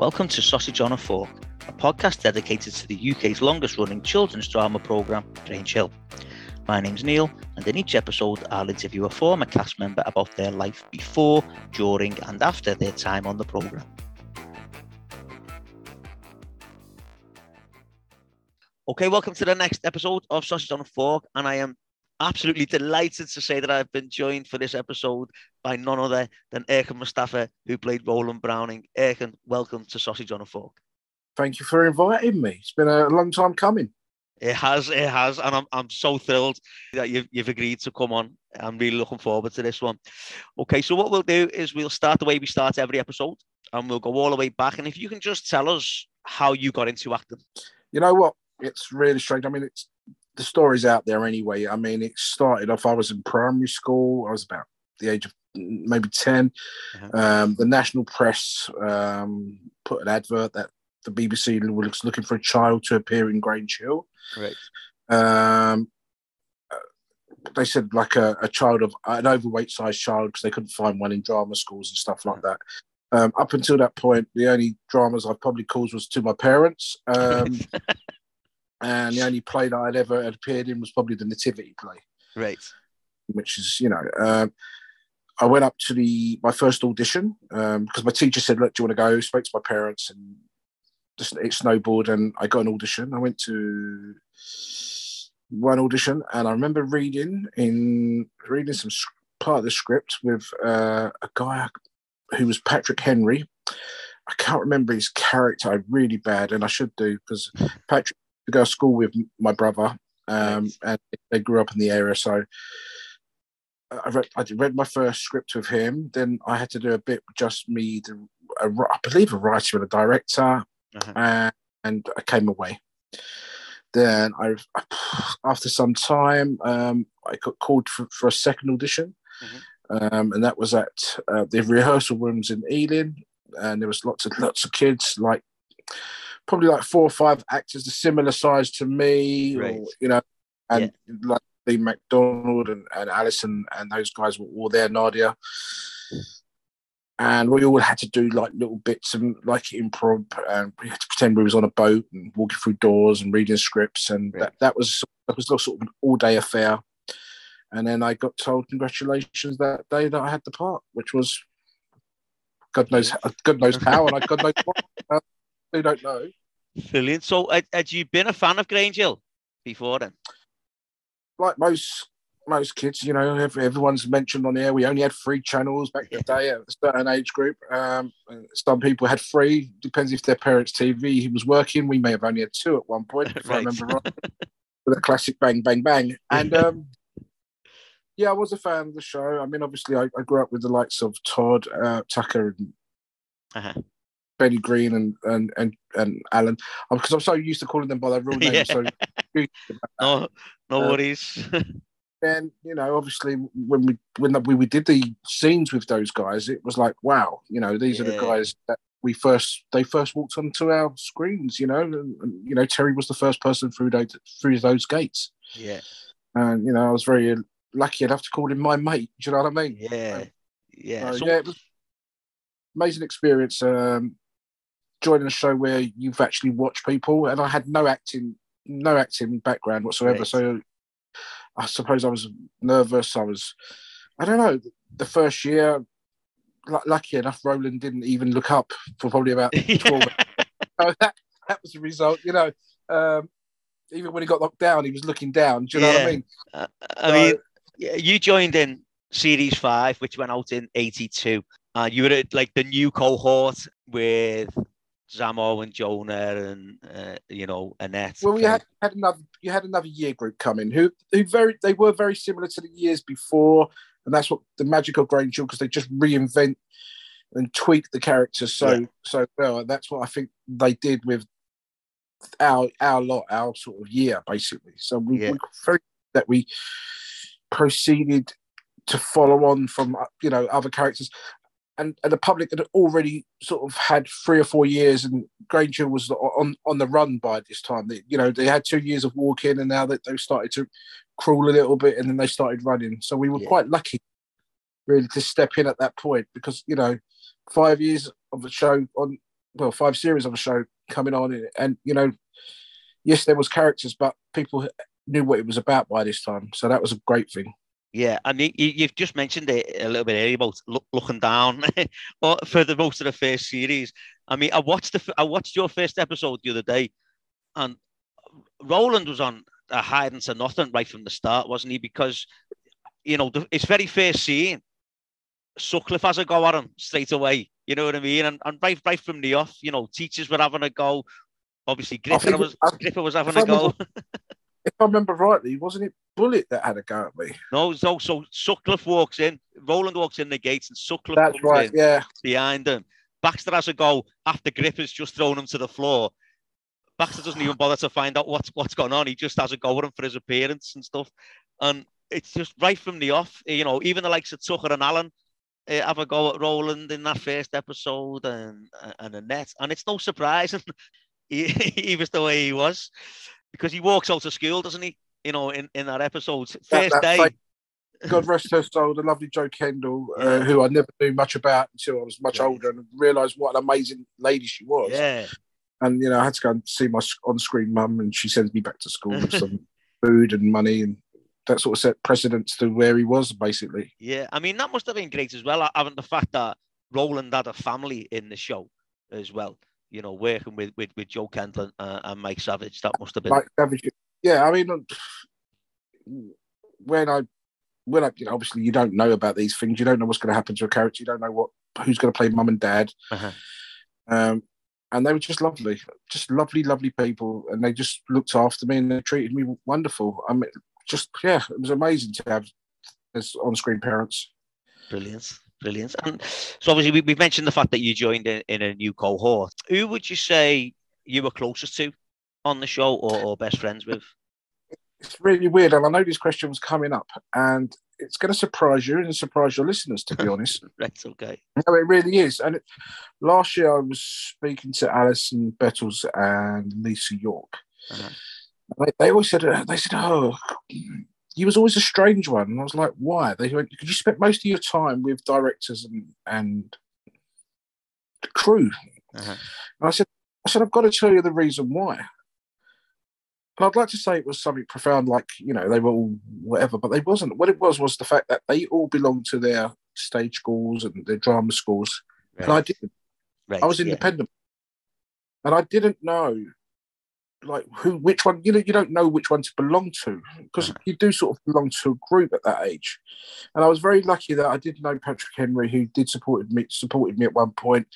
Welcome to Sausage on a Fork, a podcast dedicated to the UK's longest running children's drama programme, Grange Hill. My name's Neil, and in each episode, I'll interview a former cast member about their life before, during, and after their time on the programme. Okay, welcome to the next episode of Sausage on a Fork, and I am absolutely delighted to say that I've been joined for this episode by none other than Erkan Mustafa, who played Roland Browning. Erkan, welcome to Sausage on a Fork. Thank you for inviting me. It's been a long time coming. It has, it has, and I'm, I'm so thrilled that you've, you've agreed to come on. I'm really looking forward to this one. Okay, so what we'll do is we'll start the way we start every episode, and we'll go all the way back. And if you can just tell us how you got into acting. You know what? It's really strange. I mean, it's the story's out there anyway. I mean, it started off. I was in primary school. I was about the age of maybe 10 uh-huh. um, the national press um, put an advert that the BBC was looking for a child to appear in Grange Hill. Right. Um, uh, they said like a, a, child of an overweight sized child because they couldn't find one in drama schools and stuff like that. Um, up until that point, the only dramas I've probably caused was to my parents. Um, and the only play that I'd ever appeared in was probably the Nativity play. Right. Which is, you know, um, I went up to the my first audition um, because my teacher said, "Look, do you want to go?" Spoke to my parents, and just it snowballed, and I got an audition. I went to one audition, and I remember reading in reading some part of the script with uh, a guy who was Patrick Henry. I can't remember his character. I really bad, and I should do because Patrick to go to school with my brother, um, and they grew up in the area. So I read, I read my first script with him. Then I had to do a bit just me, the, a, I believe a writer and a director, uh-huh. and, and I came away. Then I, after some time, um, I got called for, for a second audition, mm-hmm. um, and that was at uh, the rehearsal rooms in Ealing, and there was lots of lots of kids like probably like four or five actors a similar size to me, right. or, you know, and yeah. like Lee MacDonald and, and Alison and those guys were all there, Nadia. And we all had to do like little bits and like improv, and we had to pretend we was on a boat and walking through doors and reading scripts, and right. that, that was that was sort of an all day affair. And then I got told congratulations that day that I had the part, which was God knows God knows how, and I God knows what. Uh, I don't know. Brilliant. So, had, had you been a fan of Grange Hill before then? Like most most kids, you know, everyone's mentioned on here. We only had three channels back in the day at a certain age group. Um, some people had three. Depends if their parents' TV He was working. We may have only had two at one point, if right. I remember right. With a classic bang, bang, bang. And um, yeah, I was a fan of the show. I mean, obviously, I, I grew up with the likes of Todd, uh, Tucker, and uh-huh. Benny Green and and and, and Alan because I'm so used to calling them by their real names. yeah. So no, no uh, worries. then you know, obviously, when we when we, we did the scenes with those guys, it was like, wow, you know, these yeah. are the guys that we first they first walked onto our screens. You know, and, and you know, Terry was the first person through those through those gates. Yeah, and you know, I was very lucky enough to call him my mate. Do you know what I mean? Yeah, yeah. So, so, yeah, it was amazing experience. Um, joining a show where you've actually watched people, and I had no acting, no acting background whatsoever. Right. So I suppose I was nervous. I was, I don't know, the first year. L- lucky enough, Roland didn't even look up for probably about twelve. so that that was the result. You know, um, even when he got locked down, he was looking down. Do you know what I mean? Uh, I so, mean, you joined in series five, which went out in '82. Uh, you were at like the new cohort with Zammo and Jonah and uh, you know Annette. Well, we had, had another you had another year group coming who who very they were very similar to the years before, and that's what the magic of Grange Hill because they just reinvent and tweak the characters so yeah. so well. And that's what I think they did with our our lot our sort of year basically. So we, yeah. we very that we proceeded to follow on from you know other characters and, and the public had already sort of had three or four years, and Granger was on on the run by this time. They, you know, they had two years of walking, and now that they started to crawl a little bit, and then they started running. So we were yeah. quite lucky, really, to step in at that point because you know, five years of a show on well five series of a show coming on, and you know, yes, there was characters, but people knew what it was about by this time, so that was a great thing. Yeah, and you, you've just mentioned it a little bit earlier about look, looking down for the most of the first series. I mean, I watched the I watched your first episode the other day, and Roland was on a hiding to nothing right from the start, wasn't he? Because you know the, it's very first scene. Sutcliffe has a go at him straight away. You know what I mean? And, and right right from the off, you know, teachers were having a go. Obviously, Gripper was I, Gripper was having a go. if I remember rightly, wasn't it Bullet that had a go at me? No, so so Sutcliffe walks in, Roland walks in the gates, and Sutcliffe That's right, yeah. behind him. Baxter has a go after Gripper's just thrown him to the floor. Baxter doesn't even bother to find out what's what's going on. He just has a go at him for his appearance and stuff. And it's just right from the off, you know, even the likes of Tucker and Alan uh, have a go at Roland in that first episode and and Annette. And it's no surprise he, he was the way he was because he walks out of school, doesn't he? You know, in, in that episode, first that, that day. God rest her soul, the lovely Jo Kendall, uh, yeah. uh, who I never knew much about until I was much yeah. older and realised what an amazing lady she was. Yeah. And you know, I had to go and see my on-screen mum, and she sends me back to school with some food and money, and that sort of set precedence to where he was, basically. Yeah, I mean that must have been great as well, having the fact that Roland had a family in the show as well you know, working with with, with Jo Kendall uh, and Mike Savage. That must have been. Mike Savage, yeah. I mean, when I when I, you know, obviously you don't know about these things. You don't know what's going to happen to a character. You don't know what who's going to play mum and dad. Uh-huh. Um, and they were just lovely, just lovely, lovely people, and they just looked after me and they treated me wonderful. I mean, just yeah, it was amazing to have as on-screen parents. Brilliant. Brilliant. And so obviously we, have mentioned the fact that you joined in, in, a new cohort. Who would you say you were closest to on the show or, or best friends with? It's really weird, and I know this question was coming up, and it's going to surprise you and surprise your listeners, to be honest. That's okay. No, it really is. And it, last year I was speaking to Alison Bettles and Lisa York. Uh-huh. They, they always said, they said, oh, he was always a strange one. And I was like, why? They went, because you spent most of your time with directors and and crew. Uh-huh. And I said, I said, I've got to tell you the reason why. And I'd like to say it was something profound, like, you know, they were all whatever, but they wasn't. What it was was the fact that they all belonged to their stage schools and their drama schools. Right. And I didn't. Right. I was independent. Yeah. And I didn't know like who which one you know you don't know which one to belong to because you do sort of belong to a group at that age. And i was very lucky that i did know patrick henry who did supported me supported me at one point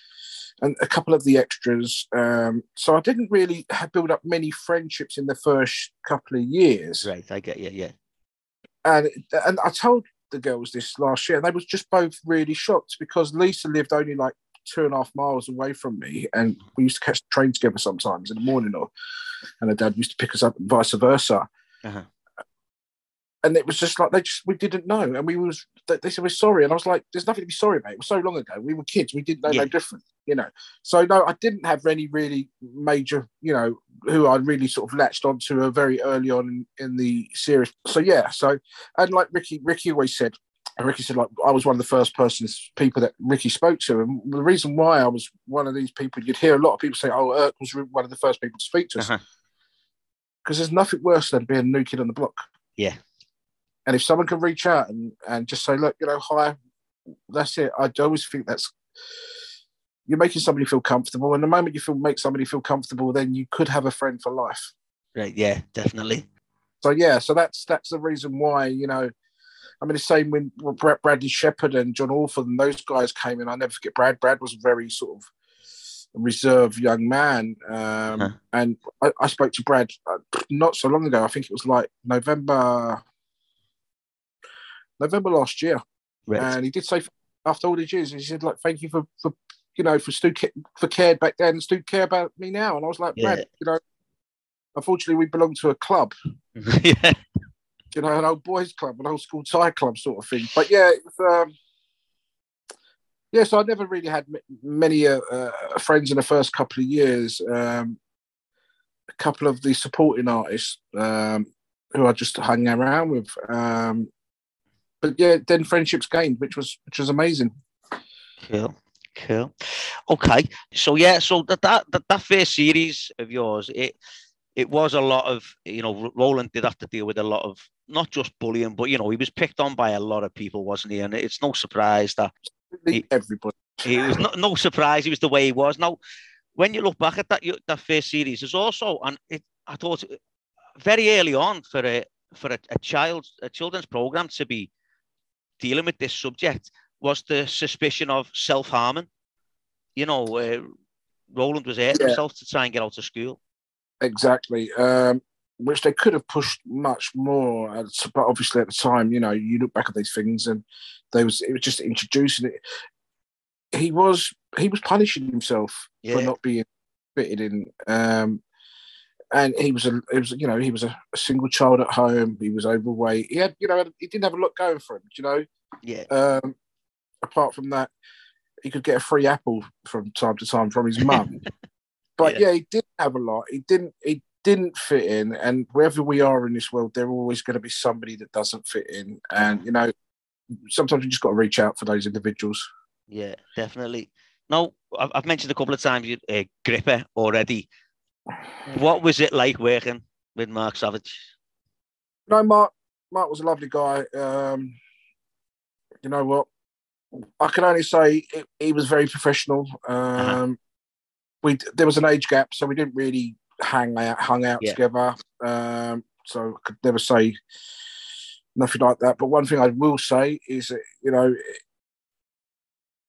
and a couple of the extras um, so i didn't really have build up many friendships in the first couple of years. Right i get you yeah. And and i told the girls this last year and they was just both really shocked because lisa lived only like two and a half miles away from me, and we used to catch the train together sometimes in the morning, or and her dad used to pick us up, and vice versa. Uh-huh. And it was just like they just we didn't know, and we was they said we're sorry, and I was like, "There's nothing to be sorry about. It was so long ago. We were kids. We didn't know yeah. no different, you know." So no, I didn't have any really major, you know, who I really sort of latched onto a very early on in, in the series. So yeah, so and like Ricky, Ricky always said, and Ricky said, like, I was one of the first persons, people that Ricky spoke to. And the reason why I was one of these people, you'd hear a lot of people say, oh, Irk was one of the first people to speak to us. Because uh-huh. there's nothing worse than being a new kid on the block. Yeah. And if someone can reach out and, and just say, look, you know, hi, that's it. I always think that's, you're making somebody feel comfortable. And the moment you feel make somebody feel comfortable, then you could have a friend for life. Right. Yeah, definitely. So, yeah, so that's that's the reason why, you know, I mean, the same when Brad, Bradley Shepard and John Orford and those guys came in. I never forget Brad. Brad was a very sort of reserved young man. Um, huh. And I, I, spoke to Brad uh, not so long ago. I think it was like November, November last year. Right. And he did say after all these years, he said like, "Thank you for, for you know for Stu for cared back then, and Stu care about me now." And I was like, yeah. Brad, you know, unfortunately we belong to a club. yeah you know, an old boys club, an old school tie club sort of thing. But yeah, was, um, yeah, so I never really had many uh, uh, friends in the first couple of years. Um, a couple of the supporting artists um, who I just hung around with. Um, but yeah, then friendships gained, which was which was amazing. Cool, Cool. Okay. So yeah, so that that that, that first series of yours, it it was a lot of you know Roland did have to deal with a lot of not just bullying, but you know he was picked on by a lot of people, wasn't he? And it's no surprise that he, everybody. He was no, no surprise. He was the way he was. Now, when you look back at that that first series, there's also and it, I thought very early on for a for a, a child a children's program to be dealing with this subject was the suspicion of self harming. You know, uh, Roland was hurting yeah. himself to try and get out of school. Exactly. Um, which they could have pushed much more, but obviously at the time, you know, you look back at these things and they was it was just introducing it. He was he was punishing himself yeah. for not being fitted in. Um, and he was a, it was, you know, he was a, a, single child at home. He was overweight. He had, you know, he didn't have a lot going for him. You know, yeah. Um, apart from that, he could get a free apple from time to time from his mum. but yeah. yeah, he didn't have a lot. He didn't. He didn't fit in, and wherever we are in this world, there always going to be somebody that doesn't fit in. And you know, sometimes you just got to reach out for those individuals. Yeah, definitely. Now, I've mentioned a couple of times uh, Gripper already. What was it like working with Mark Savage? No, Mark. Mark was a lovely guy. Um, you know what? I can only say it, he was very professional. Um, uh-huh. We there was an age gap, so we didn't really hang out, hung out yeah. together. Um, so I could never say nothing like that. But one thing I will say is that you know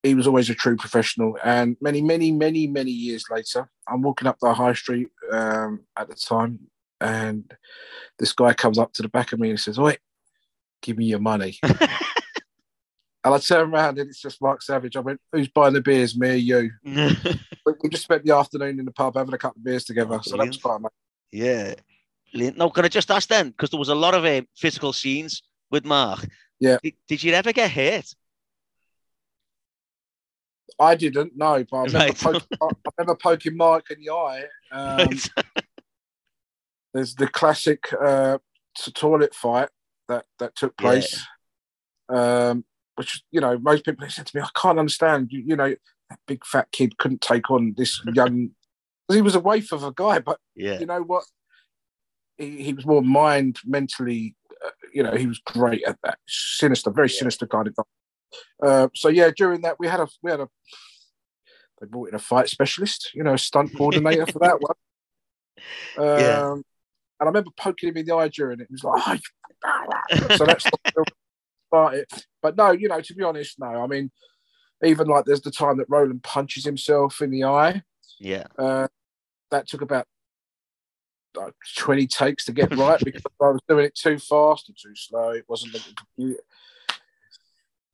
he was always a true professional. And many, many, many, many years later, I'm walking up the high street um, at the time, and this guy comes up to the back of me and says, "Oi, give me your money." And I turned around and it's just Mark Savage. I went, Who's buying the beers? Me or you? we just spent the afternoon in the pub having a couple of beers together. Oh, so that was quite amazing. Yeah. No, can I just ask then? Because there was a lot of uh, physical scenes with Mark. Yeah. Did, did, you ever get hit? I didn't, no, but I remember, right. poking, I remember poking Mark in the eye. Um, right. there's the classic uh, toilet fight that, that took place. Yeah. Um, which you know most people have said to me, I can't understand. You, you know, that big fat kid couldn't take on this young. he was a waif of a guy, but yeah. you know what? He, he was more mind mentally. Uh, you know, he was great at that. Sinister, very yeah. sinister kind of guy. Uh, so yeah, during that we had a we had a they brought in a fight specialist, you know, a stunt coordinator for that one. Um, yeah. And I remember poking him in the eye during it. He was like, oh, so that's started. But no, you know, to be honest, no. I mean, even like there's the time that Roland punches himself in the eye. Yeah. Uh, that took about like 20 takes to get right because I was doing it too fast and too slow. It wasn't the computer.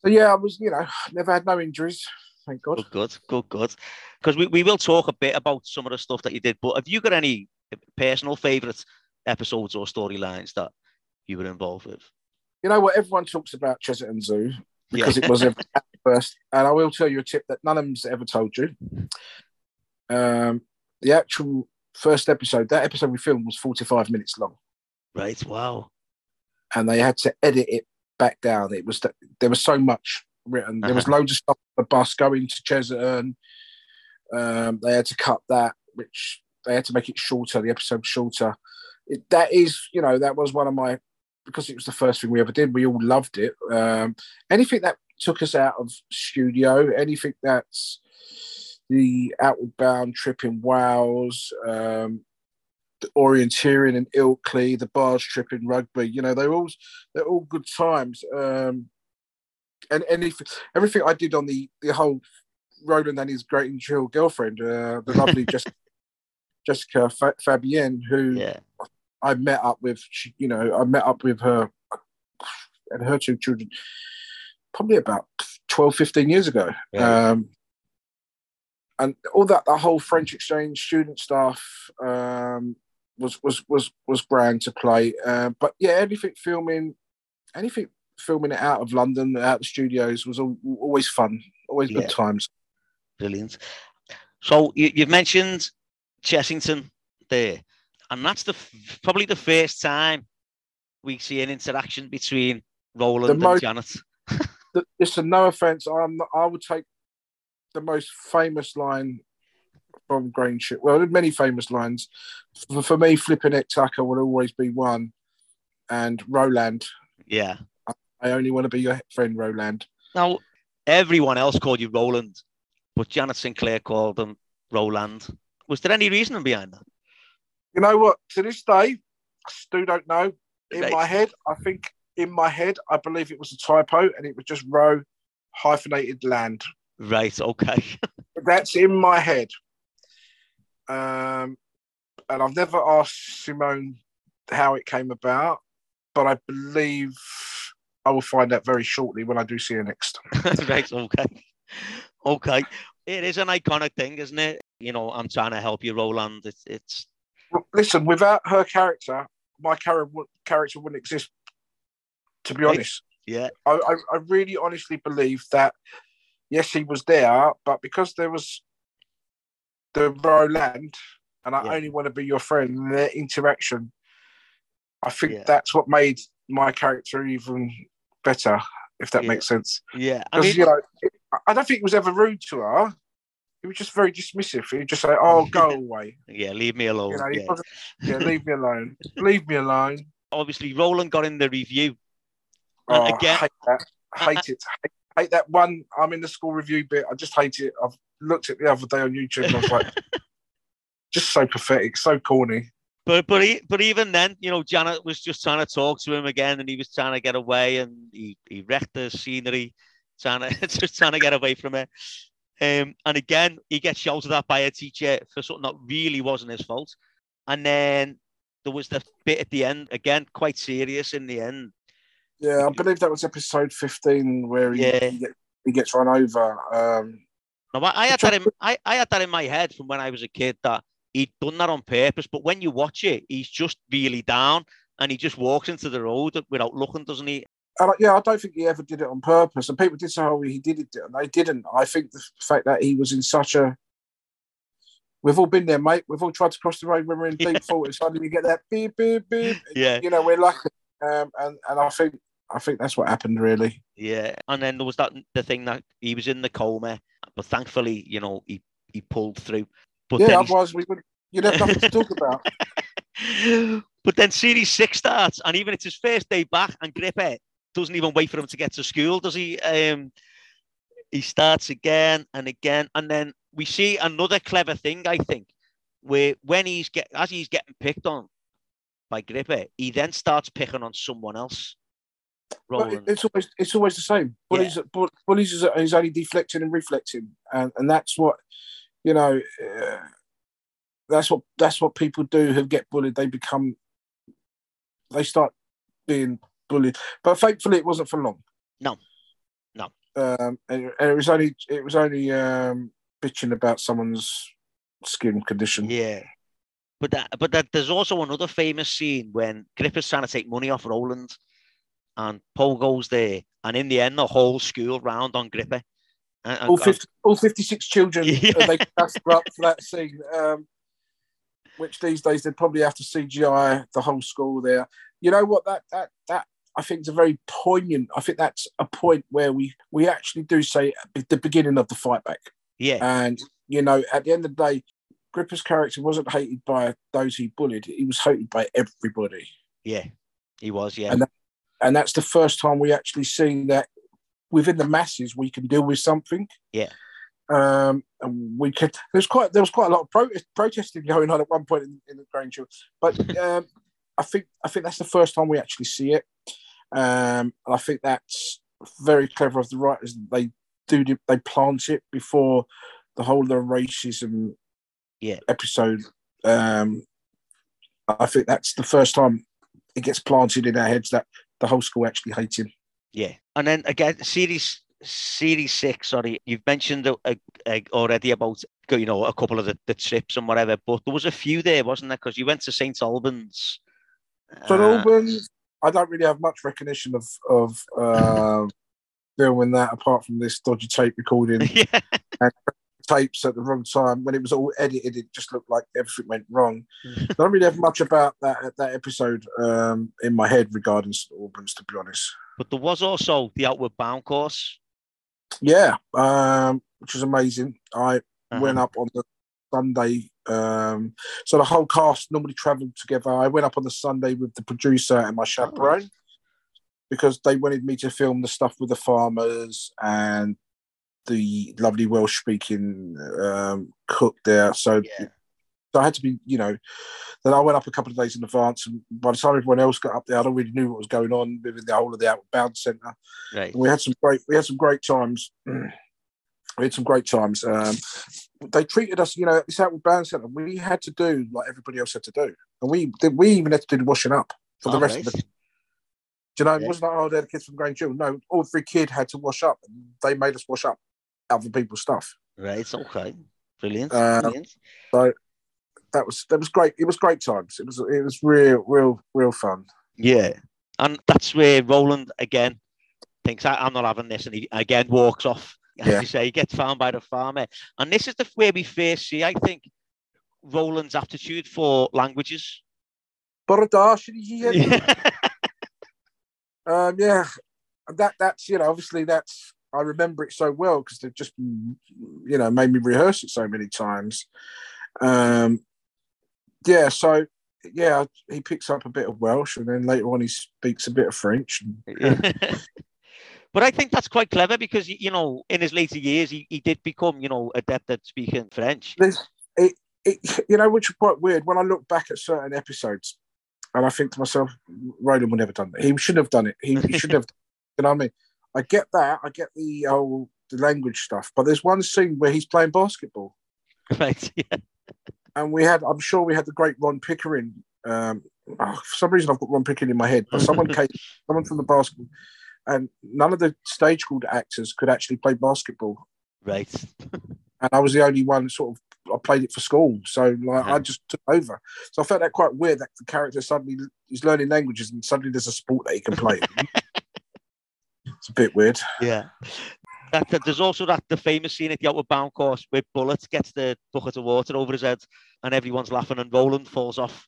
So yeah, I was, you know, never had no injuries. Thank God. Good, good, good, good. Because we, we will talk a bit about some of the stuff that you did, but have you got any personal favourite episodes or storylines that you were involved with? You know what? Everyone talks about Chessington Zoo because yeah. it was first. And I will tell you a tip that none of them's ever told you. Um, the actual first episode, that episode we filmed was 45 minutes long. Right. Wow. And they had to edit it back down. It was that there was so much written. There was uh-huh. loads of stuff on the bus going to Chessington. Um, they had to cut that, which they had to make it shorter, the episode shorter. It, that is, you know, that was one of my because it was the first thing we ever did, we all loved it. Um, anything that took us out of studio, anything that's the outward bound trip in Wales, um, the orienteering in Ilkley, the bars trip in Rugby, you know, they're all they're all good times. Um, and anything, everything I did on the the whole Roland and his great and chill girlfriend, uh, the lovely Jessica, Jessica Fabienne, who yeah. I met up with, you know, I met up with her and her two children probably about 12, 15 years ago. Yeah. Um, and all that, the whole French exchange student stuff um, was was was was grand to play. Uh, but yeah, anything filming, anything filming it out of London, out of the studios was all, always fun, always yeah. good times. Brilliant. So you, you've mentioned Chessington there and that's the probably the first time we see an interaction between Roland and Janet. the, listen, no offense, I'm I would take the most famous line from Grange. Well, there are many famous lines. For, for me, flipping it, Tucker will always be one, and Roland. Yeah. I only want to be your friend, Roland. Now, everyone else called you Roland, but Janet Sinclair called him Roland. Was there any reasoning behind that? You know what? To this day, I still don't know. In my head, I think in my head, I believe it was a typo, and it was just row hyphenated land. Right. Okay. That's in my head. Um, and I've never asked Simone how it came about, but I believe I will find out very shortly when I do see her next. right. Okay. Okay. It is an iconic thing, isn't it? You know, I'm trying to help you, Roland. It's it's Listen, without her character, my char- character wouldn't exist. To be honest, yeah, I, I, I really honestly believe that yes, he was there, but because there was the Roland, and I Yeah. only want to be your friend, and their interaction, I think Yeah. that's what made my character even better, if that Yeah. makes sense. yeah. I Because mean, you know, I don't think he was ever rude to her. He was just very dismissive. He'd just say, "Oh, go away," yeah. Leave me alone. you know. Yeah. yeah, leave me alone. Leave me alone. Obviously, Roland got in the review, and Oh, again, I hate that. Uh, uh, hate it. Hate, hate that one. I'm in the school review bit. I just hate it. I've looked at the other day on YouTube and I was like, just so pathetic, so corny. But but he, but even then, you know, Janet was just trying to talk to him again, and he was trying to get away, and he, he wrecked the scenery, trying to just trying to get away from it. Um, and again, he gets shouted at by a teacher for something that really wasn't his fault. And then there was the bit at the end, again, quite serious in the end. Yeah, I believe that was episode 15 where he, Yeah. he, gets run over. Um, Now, I, I had that in I, I had that in my head from when I was a kid that he'd done that on purpose. But when you watch it, he's just really down, and he just walks into the road without looking, doesn't he? And I- yeah, I don't think he ever did it on purpose. And people did say, oh, he did it. And they didn't. I think the fact that he was in such a. We've all been there, mate. We've all tried to cross the road when we're in deep thought, and suddenly we get that beep, beep, beep. Yeah. You know, we're lucky. Um, and, and I think I think that's what happened, really. Yeah, and then there was that the thing that he was in the coma, but thankfully, you know, he he pulled through. But yeah, otherwise we would. You'd have nothing to talk about. but then series six starts, and even it's his first day back, and Gripper doesn't even wait for him to get to school, does he? Um, he starts again and again, and then we see another clever thing, I think, where when he's get as he's getting picked on by Gripper, he then starts picking on someone else. But Roland. it- it's always it's always the same. Bullies, bu- bullies is, is only deflecting and reflecting, and and that's what you know. Uh, that's what that's what people do who get bullied. They become they start being bullied. But thankfully, it wasn't for long. No. No. Um, and, and it was only it was only um, bitching about someone's skin condition. Yeah. But that, but that, there's also another famous scene when Gripper's trying to take money off Roland, and Paul goes there, and in the end, the whole school round on. And, and- all 50, all 56 children Yeah. they cast up for that scene um, which these days they'd probably have to cgi the whole school there you know what that that that i think it's a very poignant i think that's a point where we we actually do say the beginning of the fight back yeah, and you know at the end of the day gripper's character wasn't hated by those he bullied he was hated by everybody yeah, he was, yeah, And and that's the first time we actually see that within the masses we can deal with something. Yeah. Um, and we could. There's quite there was quite a lot of protest, protesting going on at one point in, in the Grange but um, I think I think that's the first time we actually see it. Um, and I think that's very clever of the writers. They do they plant it before the whole of the racism Yeah. episode. Um, I think that's the first time it gets planted in our heads that the whole school actually hates him. yeah. And then again, series series six. Sorry, you've mentioned uh, uh, already about you know a couple of the, the trips and whatever, but there was a few there, wasn't there? Because you went to St Albans. So Uh, Albans, I don't really have much recognition of of uh, filming that apart from this dodgy tape recording yeah, tapes at the wrong time when it was all edited. It just looked like everything went wrong. I don't really have much about that that episode um, in my head regarding St Albans, to be honest. but there was also the Outward Bound course. Yeah, um, which was amazing. I Uh-huh. went up on the Sunday. Um, so the whole cast normally travelled together. I went up on the Sunday with the producer and my chaperone because they wanted me to film the stuff with the farmers and the lovely Welsh speaking um, cook there. So, Yeah. so I had to be, you know. Then I went up a couple of days in advance, and by the time everyone else got up there, I already knew what was going on within the whole of the Outward Bound Centre. Right. We had some great, we had some great times. we had some great times. Um, they treated us, you know, this Outward Bound Centre. We had to do like everybody else had to do, and we we even had to do the washing up for the Oh, rest right. of the. Do you know, it wasn't like, oh, they're the kids from Grange Hill. No, every kid had to wash up. They made us wash up other people's stuff. Right. It's okay. Brilliant. Uh, Brilliant. So that was that was great. It was great times. It was it was real, real, real fun. Yeah. And that's where Roland again thinks I'm not having this, and he again walks off. As Yeah. you say, he gets found by the farmer, and this is the way we first see, I think, Roland's aptitude for languages. Borodash, yeah. Yeah. Um, yeah, that that's you know obviously that's I remember it so well because they've just you know made me rehearse it so many times. Um, yeah, so yeah, he picks up a bit of Welsh and then later on he speaks a bit of French. but I think that's quite clever because you know in his later years he, he did become you know adept at speaking French. It, it you know which is quite weird when I look back at certain episodes and I think to myself, Roland would never done that. He should have done it. He, he should have. Done it. You know what I mean? I get that. I get the whole the language stuff, but there's one scene where he's playing basketball. Right. Yeah. and we had i'm sure we had the great ron pickering um oh, for some reason i've got ron pickering in my head but someone came someone from the basketball and none of the stage called actors could actually play basketball Right. and i was the only one sort of i played it for school so like i just took over so i felt that quite weird that the character suddenly is learning languages and suddenly there's a sport that he can play it's a bit weird Yeah. That, that- there's also that the famous scene at the Outward Bound course where Bullet gets the bucket of water over his head and everyone's laughing and Roland falls off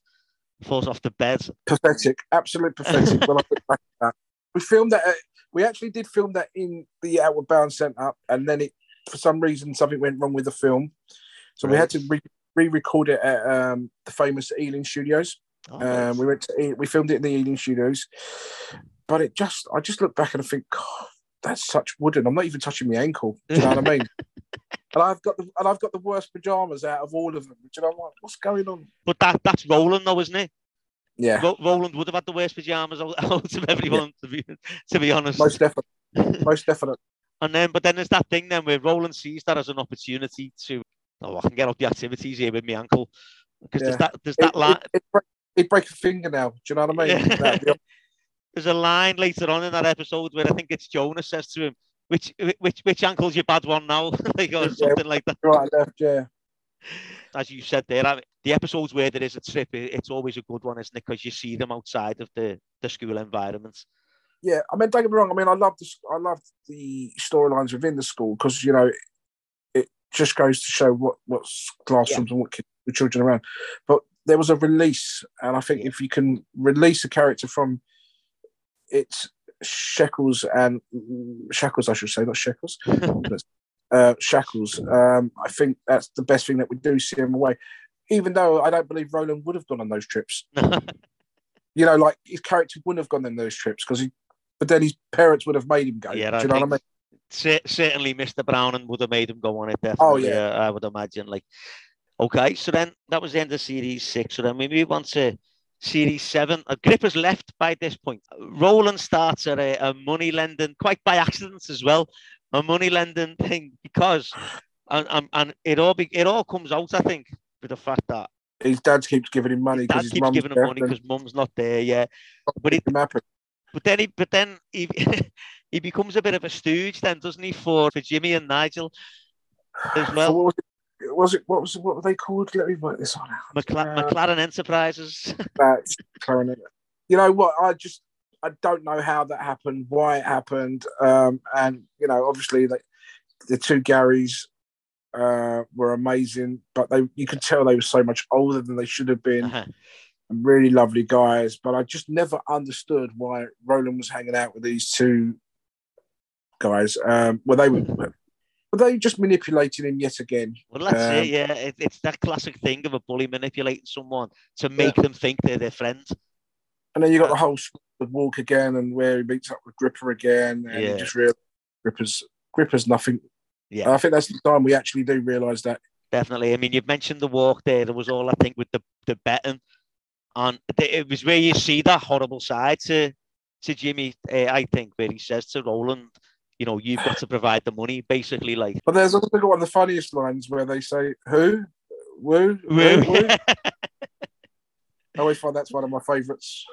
falls off the bed. pathetic, absolute pathetic. when I look back at that, we filmed that. At, we actually did film that in the Outward Bound Centre, and then it, for some reason, something went wrong with the film, so we had to re- re-record it at um, the famous Ealing Studios. Oh, Um, right. we went to we filmed it in the Ealing Studios, but it just I just look back and I think, God, that's such wooden. I'm not even touching my ankle. Do you know what I mean? And I've got the and I've got the worst pajamas out of all of them. Do you know what? What's going on? But that that's Roland though, isn't it? Yeah, Ro- Roland would have had the worst pajamas out out of everyone, to be to be honest. most definitely, most definitely. And then, but then there's that thing then where Roland sees that as an opportunity to, oh, I can get up the activities here with my ankle because Yeah. there's that there's that it, line. it, it, break- it break a fingernail. Do you know what I mean? Yeah. There's a line later on in that episode where I think it's Jonas says to him, "Which which which ankle's your bad one now?" like or Yeah. something like that. right, left, yeah. As you said there, I mean, the episodes where there is a trip, it- it's always a good one, isn't it? Because you see them outside of the the school environment. Yeah, I mean, don't get me wrong. I mean, I love the I love the storylines within the school because you know it just goes to show what what's classrooms and what kids, the children around. But there was a release, and I think if you can release a character from its shackles and shackles, I should say, not shackles, uh, shackles. Um, I think that's the best thing that we do see him away. Even though I don't believe Roland would have gone on those trips. You know, like his character wouldn't have gone on those trips because he, but then his parents would have made him go. Yeah, do I you know what I mean? Cer- certainly Mr. Brown would have made him go on it. Definitely, Oh, yeah. uh, I would imagine. Like, okay, so then that was the end of series six. So then we move on to series seven. Grip has left by this point. Roland starts at a, a money lending, quite by accident as well, a money lending thing because, and, and, and it all be, it all comes out, I think, with the fact that His dad keeps giving him money dad because his keeps mum's giving him money because mum's not there. Yeah, but it, but then he, but then he, he becomes a bit of a stooge, then doesn't he, for for Jimmy and Nigel as So well. what was it? Was it what was what were they called? Let me write this on. McLa- Uh, McLaren Enterprises. That's. You know what? I just I don't know how that happened, why it happened, um, and you know, obviously, like the two Garys uh, were amazing, but they you could tell they were so much older than they should have been, Uh-huh. and really lovely guys. But I just never understood why Roland was hanging out with these two guys. Um, well, they were, were they just manipulating him yet again? Well, that's Um, it. Yeah, it, it's that classic thing of a bully manipulating someone to make them think they're their friend. And then you got the whole with walk again, and where he meets up with Gripper again, and Yeah. just realize Gripper's Gripper's nothing. Yeah. And I think that's the time we actually do realise that. Definitely. I mean, you've mentioned the walk there. There was all I think with the the betting, and it was where you see that horrible side to to Jimmy. Uh, I think where he says to Roland, you know, you've got to provide the money, basically. Like, But there's also one of the funniest lines where they say, "Who, woo, woo, woo." I always find that's one of my favourites.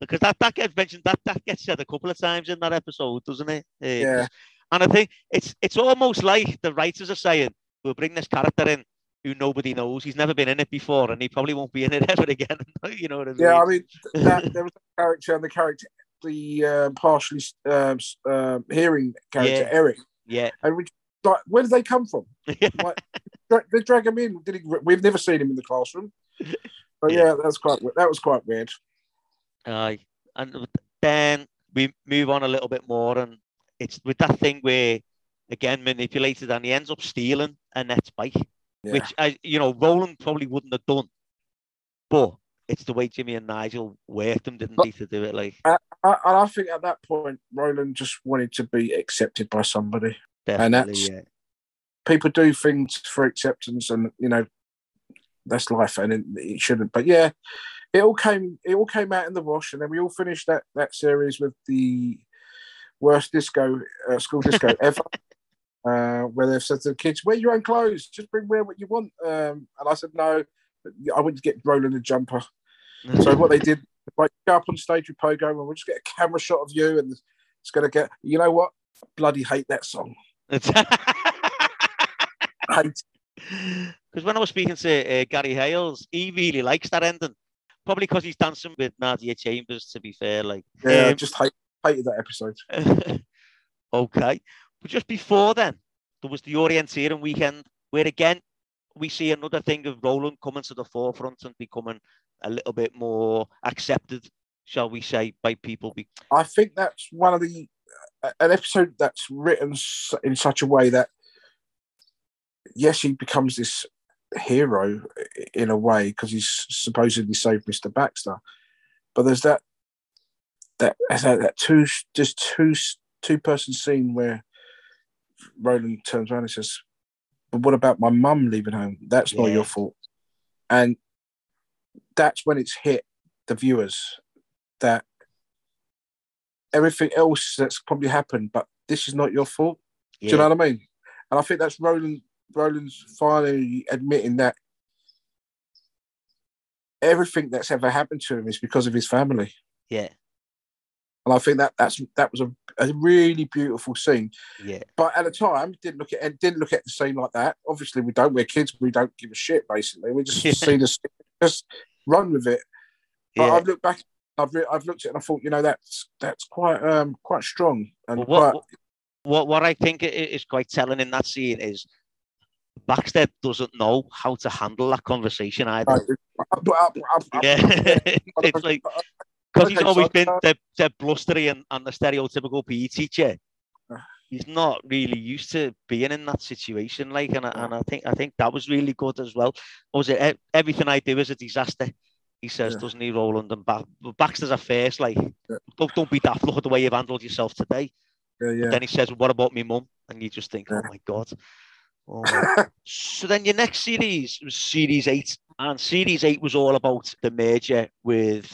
because that, that gets mentioned that that gets said a couple of times in that episode, doesn't it? Uh, Yeah. And I think it's it's almost like the writers are saying, "We'll bring this character in who nobody knows. He's never been in it before, and he probably won't be in it ever again." you know what I mean? Yeah, I mean, that, there was a character, and the character, the uh, partially s- um, hearing character, Yeah. Eric, yeah, and we like, where did they come from? like, they drag him in. Did he, we've never seen him in the classroom. But Yeah. yeah, that's quite that was quite weird. Aye. And then we move on a little bit more, and it's with that thing where, again, manipulated, and he ends up stealing Annette's bike, Yeah. which, I, you know, Roland probably wouldn't have done. But it's the way Jimmy and Nigel worked them, didn't But- they, to do it? Like, I, and I think at that point, Roland just wanted to be accepted by somebody. definitely, that's- yeah. People do things for acceptance, and you know, that's life, and it, it shouldn't. But yeah, it all came it all came out in the wash, and then we all finished that that series with the worst disco uh, school disco ever. Uh, where they've said to the kids, "Wear your own clothes. Just bring wear what you want." Um, and I said, "No, I went to get Roland a jumper." So what they did, like go up on stage with Pogo, and we'll just get a camera shot of you, and it's gonna get. You know what? I bloody hate that song. Because when I was speaking to uh, Gary Hailes, he really likes that ending. Probably because he's dancing with Nadia Chambers, to be fair. Like, Yeah, Um, just hate, hated that episode. okay. But just before then, there was the orienteering weekend, where again, we see another thing of Roland coming to the forefront and becoming a little bit more accepted, shall we say, by people. I think that's one of the an episode that's written in such a way that yes, he becomes this hero in a way because he's supposedly saved Mister Baxter, but there's that that that, that two just two two person scene where Roland turns around and says, "But what about my mum leaving home? That's not Yeah. your fault," and that's when it's hit the viewers that everything else that's probably happened, but this is not your fault. Do you know what I mean? And I think that's Roland. Roland's finally admitting that everything that's ever happened to him is because of his family. yeah, And I think that that's that was a, a really beautiful scene. yeah, But at the time, didn't look at didn't look at the scene like that. Obviously, we don't. We're kids. We don't give a shit. Basically, we just Yeah. see the scene, just run with it. But yeah. I've looked back. I've re- I've looked at it and I thought, you know, that's that's quite um quite strong and Well, quite what, what what I think is quite telling in that scene is Baxter doesn't know how to handle that conversation either. Up. Yeah, it's like because he's always been the, the blustery and, and the stereotypical PE teacher. He's not really used to being in that situation, like, and, I- and I think I think that was really good as well. Was it "E- everything I do is a disaster? He says, Yeah. doesn't he, Roland? And ba- Baxter's a face, like, don't, don't be daft. Look at the way you've handled yourself today. Yeah, yeah. Then he says, "What about me mum?" And you just think, oh Yeah. "Oh my god." Oh my- so then your next series was series eight, and series eight was all about the merger with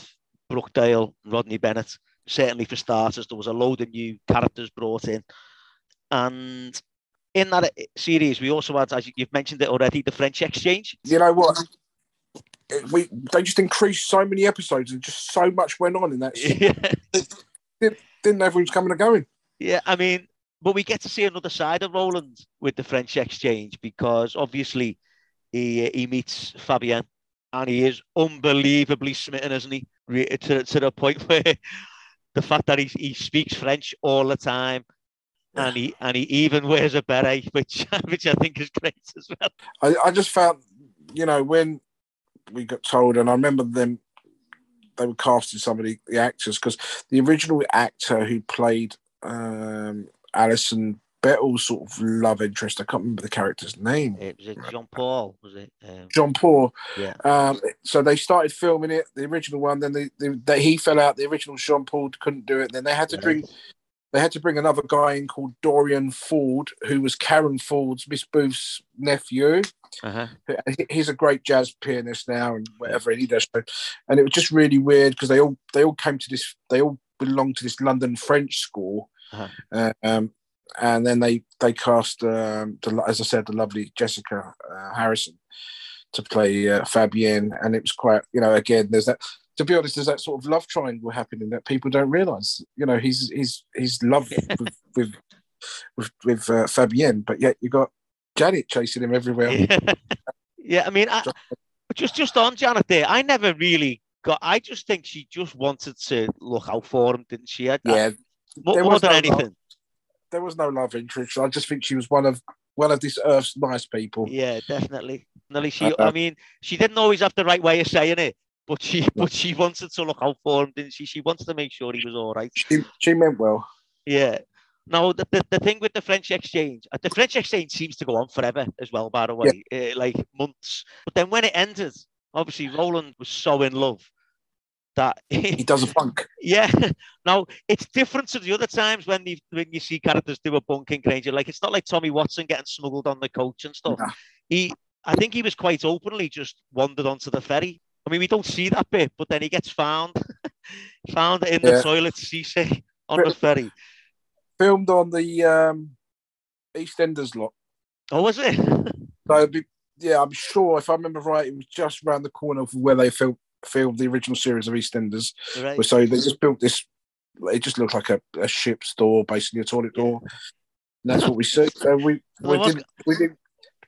Brookdale Rodney Bennett. Certainly for starters, there was a load of new characters brought in, and in that series, we also had, as you- you've mentioned it already, the French exchange. you know what? We they just increased so many episodes and just so much went on in that. yeah, Didn't we was coming and going. Yeah, I mean, but we get to see another side of Roland with the French exchange because obviously he he meets Fabienne and he is unbelievably smitten, isn't he? To, to the point where the fact that he, he speaks French all the time and he and he even wears a beret, which which I think is great as well. I, I just felt, you know, when we got told, and I remember them, they were casting some of the, the actors because the original actor who played um, Alison Bettles' sort of love interest. I can't remember the character's name. It was it Jean Paul, was it? Um, John Paul. yeah. Um, so they started filming it, the original one. Then they, they, they he fell out. The original Jean Paul couldn't do it. Then they had to bring they had to bring another guy in called Dorian Ford, who was Karen Ford's Miss Booth's nephew. Uh-huh. He's a great jazz pianist now, and whatever and he does. And it was just really weird because they all they all came to this. They all belonged to this London French school, Uh-huh. uh, um, and then they they cast, um, the, as I said, the lovely Jessica uh, Harrison to play uh, Fabienne, and it was quite, you know, again, there's that. To be honest, there's that sort of love triangle happening that people don't realise. You know, he's he's he's love with with with, with uh, Fabienne, but yet you got Janet chasing him everywhere. Yeah. yeah, I mean, I, just just on Janet there, I never really got. I just think she just wanted to look out for him, didn't she? I, Yeah, more, more than no love. Anything. there was no love interest. I just think she was one of one of this earth's nice people. Yeah, definitely. Definitely. She, Uh, I mean, she didn't always have the right way of saying it, but she, but she wanted to look out for him, didn't she? She wanted to make sure he was all right. She, she meant well. Yeah. Now the, the, the thing with the French exchange, uh, the French exchange seems to go on forever as well. By the way, uh, like months. But then when it ended, obviously Roland was so in love that He does a funk. yeah. Now it's different to the other times when you when you see characters do a bunking Granger. Like it's not like Tommy Watson getting smuggled on the coach and stuff. He, I think he was quite openly just wandered onto the ferry. I mean, we don't see that bit, but then he gets found, found in the Yeah. toilet, Cisse, on the ferry. Filmed on the um, EastEnders lot. Oh, was it? So be, yeah, I'm sure if I remember right, it was just around the corner from where they filmed filmed the original series of EastEnders. right. So they just built this. It just looked like a, a ship's door, basically a toilet door. And that's what we see. So we what's- didn't we didn't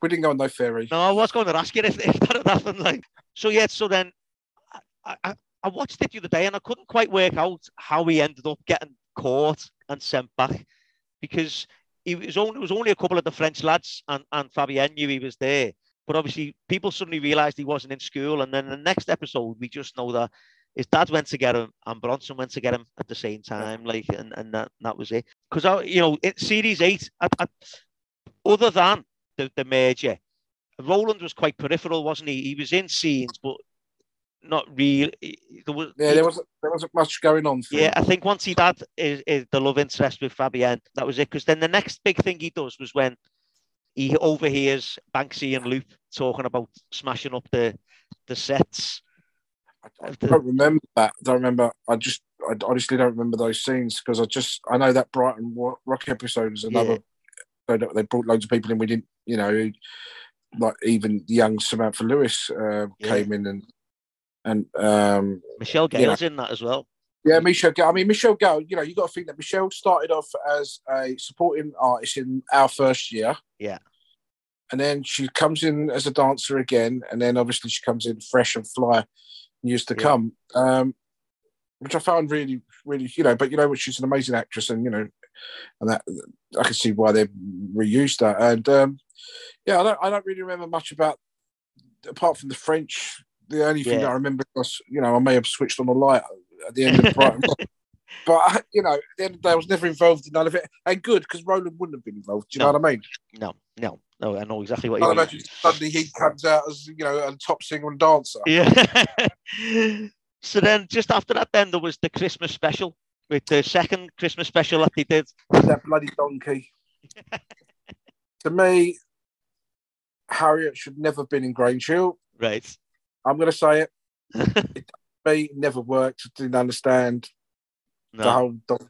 we didn't go on no ferry. No, I was going to ask you if, if that had happened. Like, so yeah. So then, I, I, I watched it the other day, and I couldn't quite work out how he ended up getting caught and sent back, because he was only it was only a couple of the French lads, and and Fabienne knew he was there. But obviously, people suddenly realised he wasn't in school, and then the next episode, we just know that his dad went to get him, and Bronson went to get him at the same time. Like, and and that, that was it. Because I, uh, you know, in series eight, I, I, other than the, the major. Roland was quite peripheral, wasn't he? He was in scenes, but not real. There was, Yeah, there wasn't there wasn't much going on. For yeah, him. I think once he'd had is, is the love interest with Fabienne, that was it. Because then the next big thing he does was when he overhears Banksy and Loop talking about smashing up the the sets. I the- don't remember that. I don't remember. I just, I honestly don't remember those scenes because I just, I know that Brighton Rock episode is another. that They brought loads of people in. We didn't, you know, like even young Samantha Lewis uh, Yeah. came in and and um, Michelle Yeah. Gayle's in that as well. yeah, Michelle. Gayle. I mean, Michelle Gayle. You know, you got to think that Michelle started off as a supporting artist in our first year. Yeah. And then she comes in as a dancer again, and then obviously she comes in fresh and fly years to Yeah. come. Um, which I found really, really, you know, but you know she's an amazing actress, and you know, and that I can see why they reused that. And um, yeah, I don't, I don't really remember much about apart from the French. The only thing Yeah. that I remember was, you know, I may have switched on the light at the end of Brighton. But you know, at the end of the day, I was never involved in none of it, and good because Roland wouldn't have been involved. Do you No. know what I mean? No, no, no. I know exactly what you mean. imagine suddenly he comes out as you know a top singer and dancer. Yeah. so then, just after that, then there was the Christmas special with the second Christmas special that they did. That bloody donkey. to me, Harriet should never have been in Grange Hill. Right. I'm going to say it. Me, it never worked. Didn't understand the whole donkey,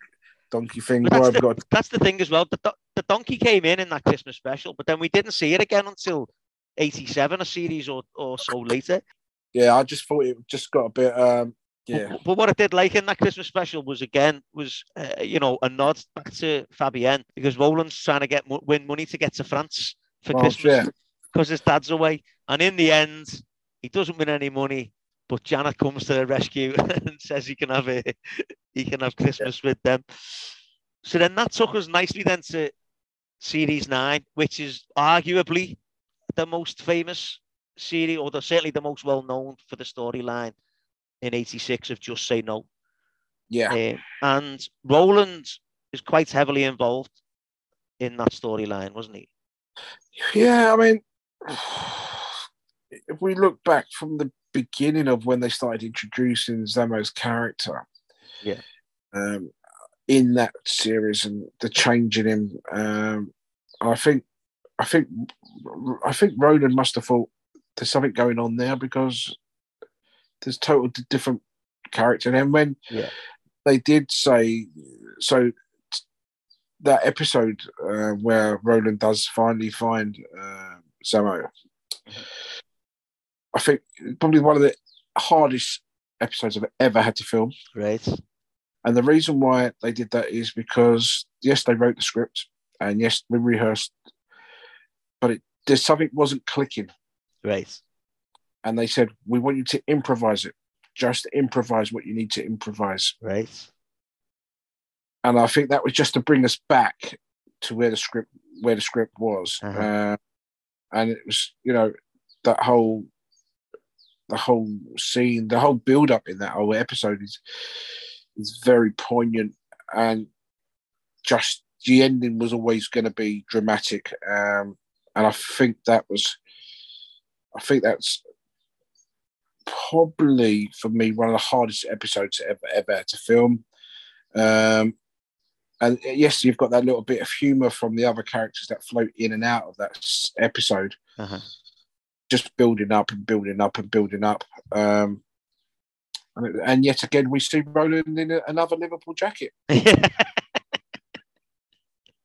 donkey thing. That's the, got that's the thing as well. The, the donkey came in in that Christmas special, but then we didn't see it again until 87, a series or, or so later. yeah, I just thought it just got a bit. Um, yeah, But, but what I did like in that Christmas special was again was uh, you know a nod back to Fabienne because Roland's trying to get win money to get to France for Well, Christmas yeah. because his dad's away, and in the end he doesn't win any money. But Janet comes to the rescue and says he can have a he can have Christmas with them. So then that took us nicely then to series nine, which is arguably the most famous series, or the, certainly the most well known for the storyline in '86 of Just Say No. yeah, Um, and Roland is quite heavily involved in that storyline, wasn't he? Yeah, I mean, if we look back from the beginning of when they started introducing Zammo's character, Yeah. um, in that series and the change in him, um, I think, I think, I think Roland must have thought there's something going on there because there's total different character. And then when Yeah. they did say so. That episode uh, where Roland does finally find uh, Zammo, I think probably one of the hardest episodes I've ever had to film. Right. And the reason why they did that is because yes, they wrote the script and yes, we rehearsed, but it there's something wasn't clicking. Right. And they said, We want you to improvise it. Just improvise what you need to improvise. Right. And I think that was just to bring us back to where the script where the script was. Uh-huh. Uh, and it was, you know, that whole the whole scene, the whole build up in that whole episode is is very poignant and just the ending was always going to be dramatic. Um, and I think that was, I think that's probably for me one of the hardest episodes ever ever to film. Um, and yes, you've got that little bit of humour from the other characters that float in and out of that episode Uh-huh. just building up and building up and building up. Um, and, yet again, we see Roland in a, another Liverpool jacket.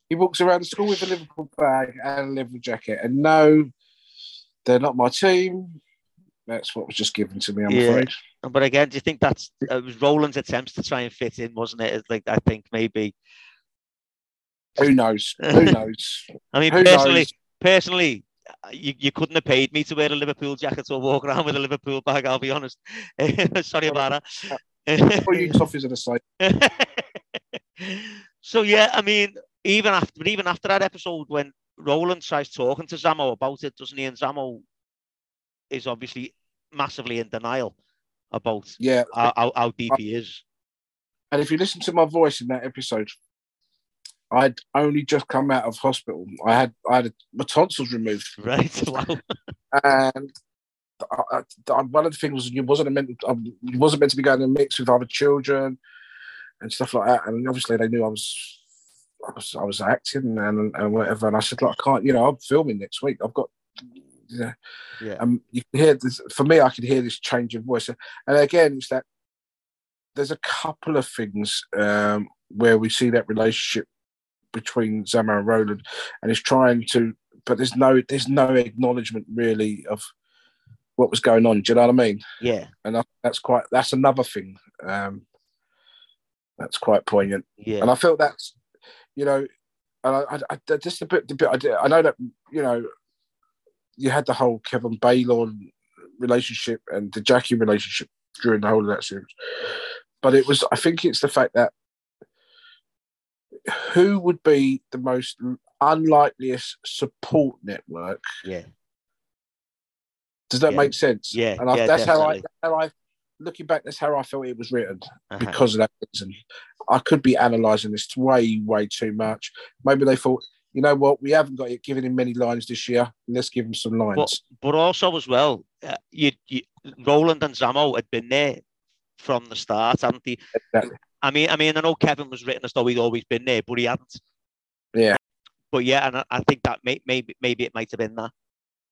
He walks around the school with a Liverpool bag and a Liverpool jacket. And no, they're not my team. That's what was just given to me, I'm Yeah. afraid. but again, do you think that's it was Roland's attempts to try and fit in, wasn't it? It's like I think maybe. Who knows? Who knows? I mean, Who personally, knows? personally, you, you couldn't have paid me to wear a Liverpool jacket or walk around with a Liverpool bag. I'll be honest. Sorry about that. All you toffees are the same. so yeah, I mean, even after, even after that episode, when Roland tries talking to Zammo about it, doesn't he? And Zammo is obviously massively in denial about Yeah. how, how, how deep he is. And if you listen to my voice in that episode, I'd only just come out of hospital. I had I had my tonsils removed. Right? Wow. and I, I, one of the things was you wasn't meant um, you wasn't meant to be going in a mix with other children and stuff like that. And obviously they knew I was I was, I was acting and, and whatever. And I said, "Look, I can't, you know, I'm filming next week. I've got, yeah. Yeah. Um, you can hear this for me. I can hear this change in voice, and again, it's that there's a couple of things um, where we see that relationship between Zammo and Roland, and he's trying to, but there's no there's no acknowledgement really of what was going on. Do you know what I mean? Yeah. And I, that's quite that's another thing um, that's quite poignant. Yeah. And I felt that's, you know, and I, I, I just a bit, the bit I did, I know that, you know, you had the whole Kevin Baylon relationship and the Jackie relationship during the whole of that series. But it was, I think it's the fact that who would be the most unlikeliest support network? Yeah. Does that Yeah. make sense? Yeah, And I, yeah, that's how I, how I, looking back, that's how I felt it was written Uh-huh. because of that reason. I could be analysing this way, way too much. Maybe they thought, you know what, we haven't got it given him many lines this year. Let's give him some lines. But but also as well, uh, you, you Roland and Zammo had been there from the start, hadn't they? Exactly. I mean, I mean, I know Kevin was written as though he'd always been there, but he hadn't. Yeah. But yeah, and I, I think that may, maybe maybe it might have been that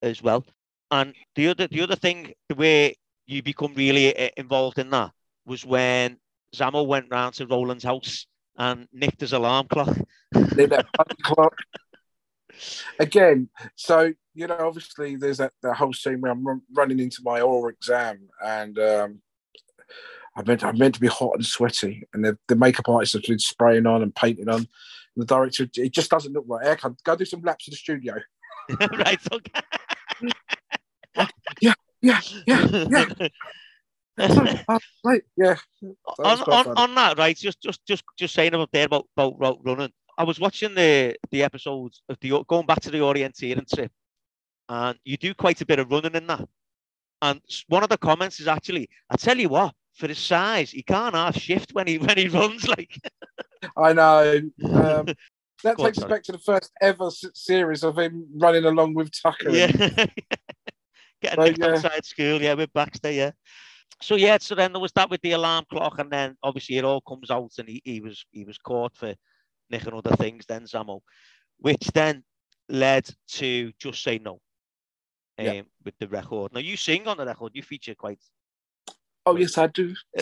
as well. And the other the other thing, the way you become really uh, involved in that was when Zammo went round to Roland's house and nicked his alarm clock. Near that bloody clock. Again, so you know, obviously, there's that, that whole scene where I'm run, running into my oral exam, and um, I meant I'm meant to be hot and sweaty, and the, the makeup artist has been spraying on and painting on. And the director, it just doesn't look right. Eric, go do some laps in the studio. right. Okay. Yeah, yeah, yeah. Oh, right, yeah. on, on, on that, right? Just just just just saying about there about about route running. I was watching the the episodes of the going back to the orienteering trip, and you do quite a bit of running in that. And one of the comments is actually, I tell you what, for his size, he can't half shift when he when he runs. Like, I know. Um, that Go takes us back to the first ever series of him running along with Tucker. Yeah. Getting nicked yeah. outside school, yeah, with Baxter, yeah. So yeah, so then there was that with the alarm clock, and then obviously it all comes out, and he, he was he was caught for nicking other things, then Zammo, which then led to just say no. Um, Yeah. with the record. Now you sing on the record, you feature quite Oh yes, I do.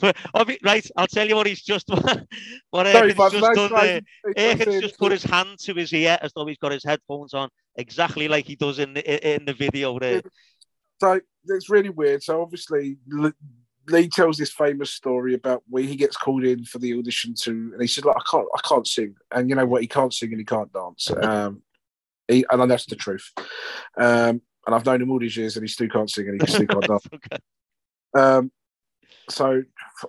but, right, I'll tell you what he's just what Sorry, just done there. Erkan's just put his hand to his ear as though he's got his headphones on, exactly like he does in the in the video there. So it's really weird. So obviously, Lee tells this famous story about where he gets called in for the audition to, and he said, "Like I can't, I can't sing." And you know what? He can't sing and he can't dance. Um, he, and that's the truth. Um, and I've known him all these years, and he still can't sing and he still can't dance. Okay. Um, so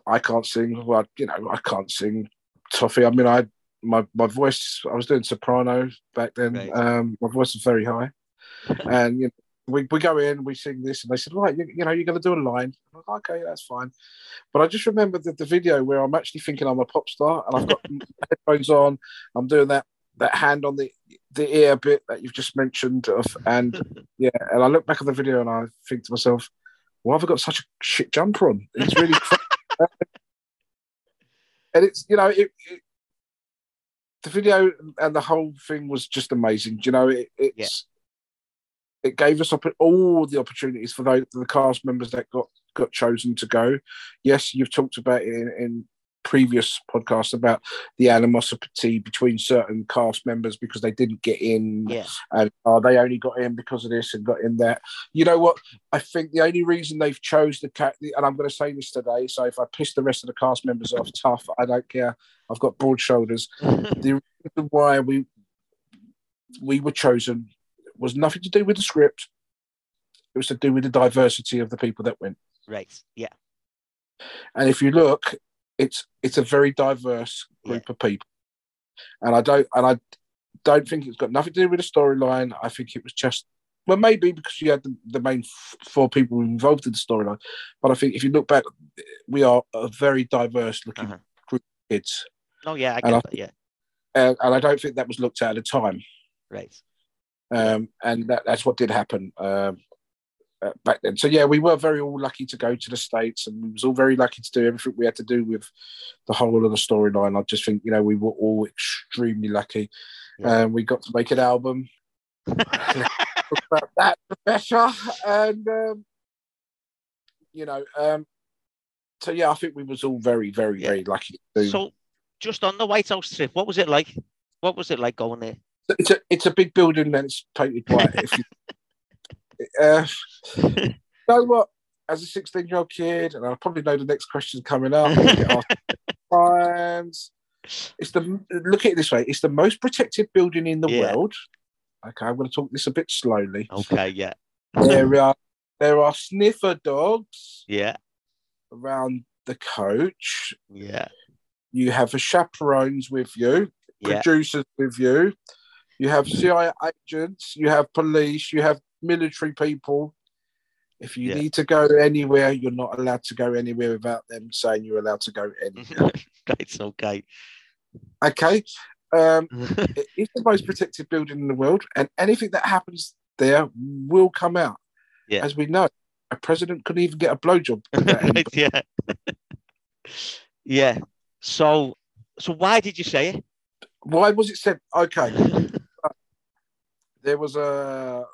I can't sing. Well, you know, I can't sing toffee. I mean, I my my voice. I was doing soprano back then. Right. Um, my voice was very high, and you know, we we go in, we sing this, and they said, right, you, you know, you're going to do a line. I'm like, okay, that's fine. But I just remember the, the video where I'm actually thinking I'm a pop star, and I've got headphones on. I'm doing that that hand on the the ear bit that you've just mentioned of, and yeah, and I look back at the video and I think to myself, why have I got such a shit jumper on? It's really, and it's you know it, it, the video and the whole thing was just amazing. Do You know, it, it's it gave us all the opportunities for those the cast members that got got chosen to go. Yes, you've talked about it in, in previous podcast about the animosity between certain cast members because they didn't get in Yeah. and uh, they only got in because of this and got in that. You know what? I think the only reason they've chose the cat, and I'm going to say this today, so if I piss the rest of the cast members off, tough. I don't care. I've got broad shoulders. The reason why we we were chosen was nothing to do with the script. It was to do with the diversity of the people that went. right. Yeah. And if you look, it's it's a very diverse group of people. And I don't and I don't think it's got nothing to do with the storyline. I think it was just well, maybe because you had the, the main f- four people involved in the storyline. But I think if you look back, we are a very diverse looking Uh-huh. group of kids. Oh yeah, I And I- Yeah. And, and I don't think that was looked at at the time. Right. Um, and that, that's what did happen um, uh, back then. So yeah, we were very all lucky to go to the states, and we was all very lucky to do everything we had to do with the whole of the storyline. I just think you know we were all extremely lucky, Yeah. and we got to make an album about that better, and um, you know, um, so yeah, I think we was all very, very, Yeah. very lucky. To do. So, just on the White House trip, what was it like? What was it like going there? it's a it's a big building and it's painted white. if you, uh, you know what? As a 16 year old kid, and I probably know the next question coming up. I get asked times. It's the look at it this way: it's the most protected building in the Yeah. world. Okay, I'm going to talk this a bit slowly. Okay. Yeah. There are there are sniffer dogs Yeah. around the coach. Yeah. You have chaperones with you. Yeah. producers with you. You have CIA agents, you have police, you have military people. If you Yeah. need to go anywhere, you're not allowed to go anywhere without them saying you're allowed to go anywhere. right. Okay. okay. Um, it is the most protected building in the world, and anything that happens there will come out. Yeah. As we know, a president couldn't even get a blowjob. Yeah. yeah. So, so why did you say it? Why was it said? Okay. there was a